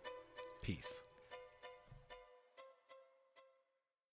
Peace.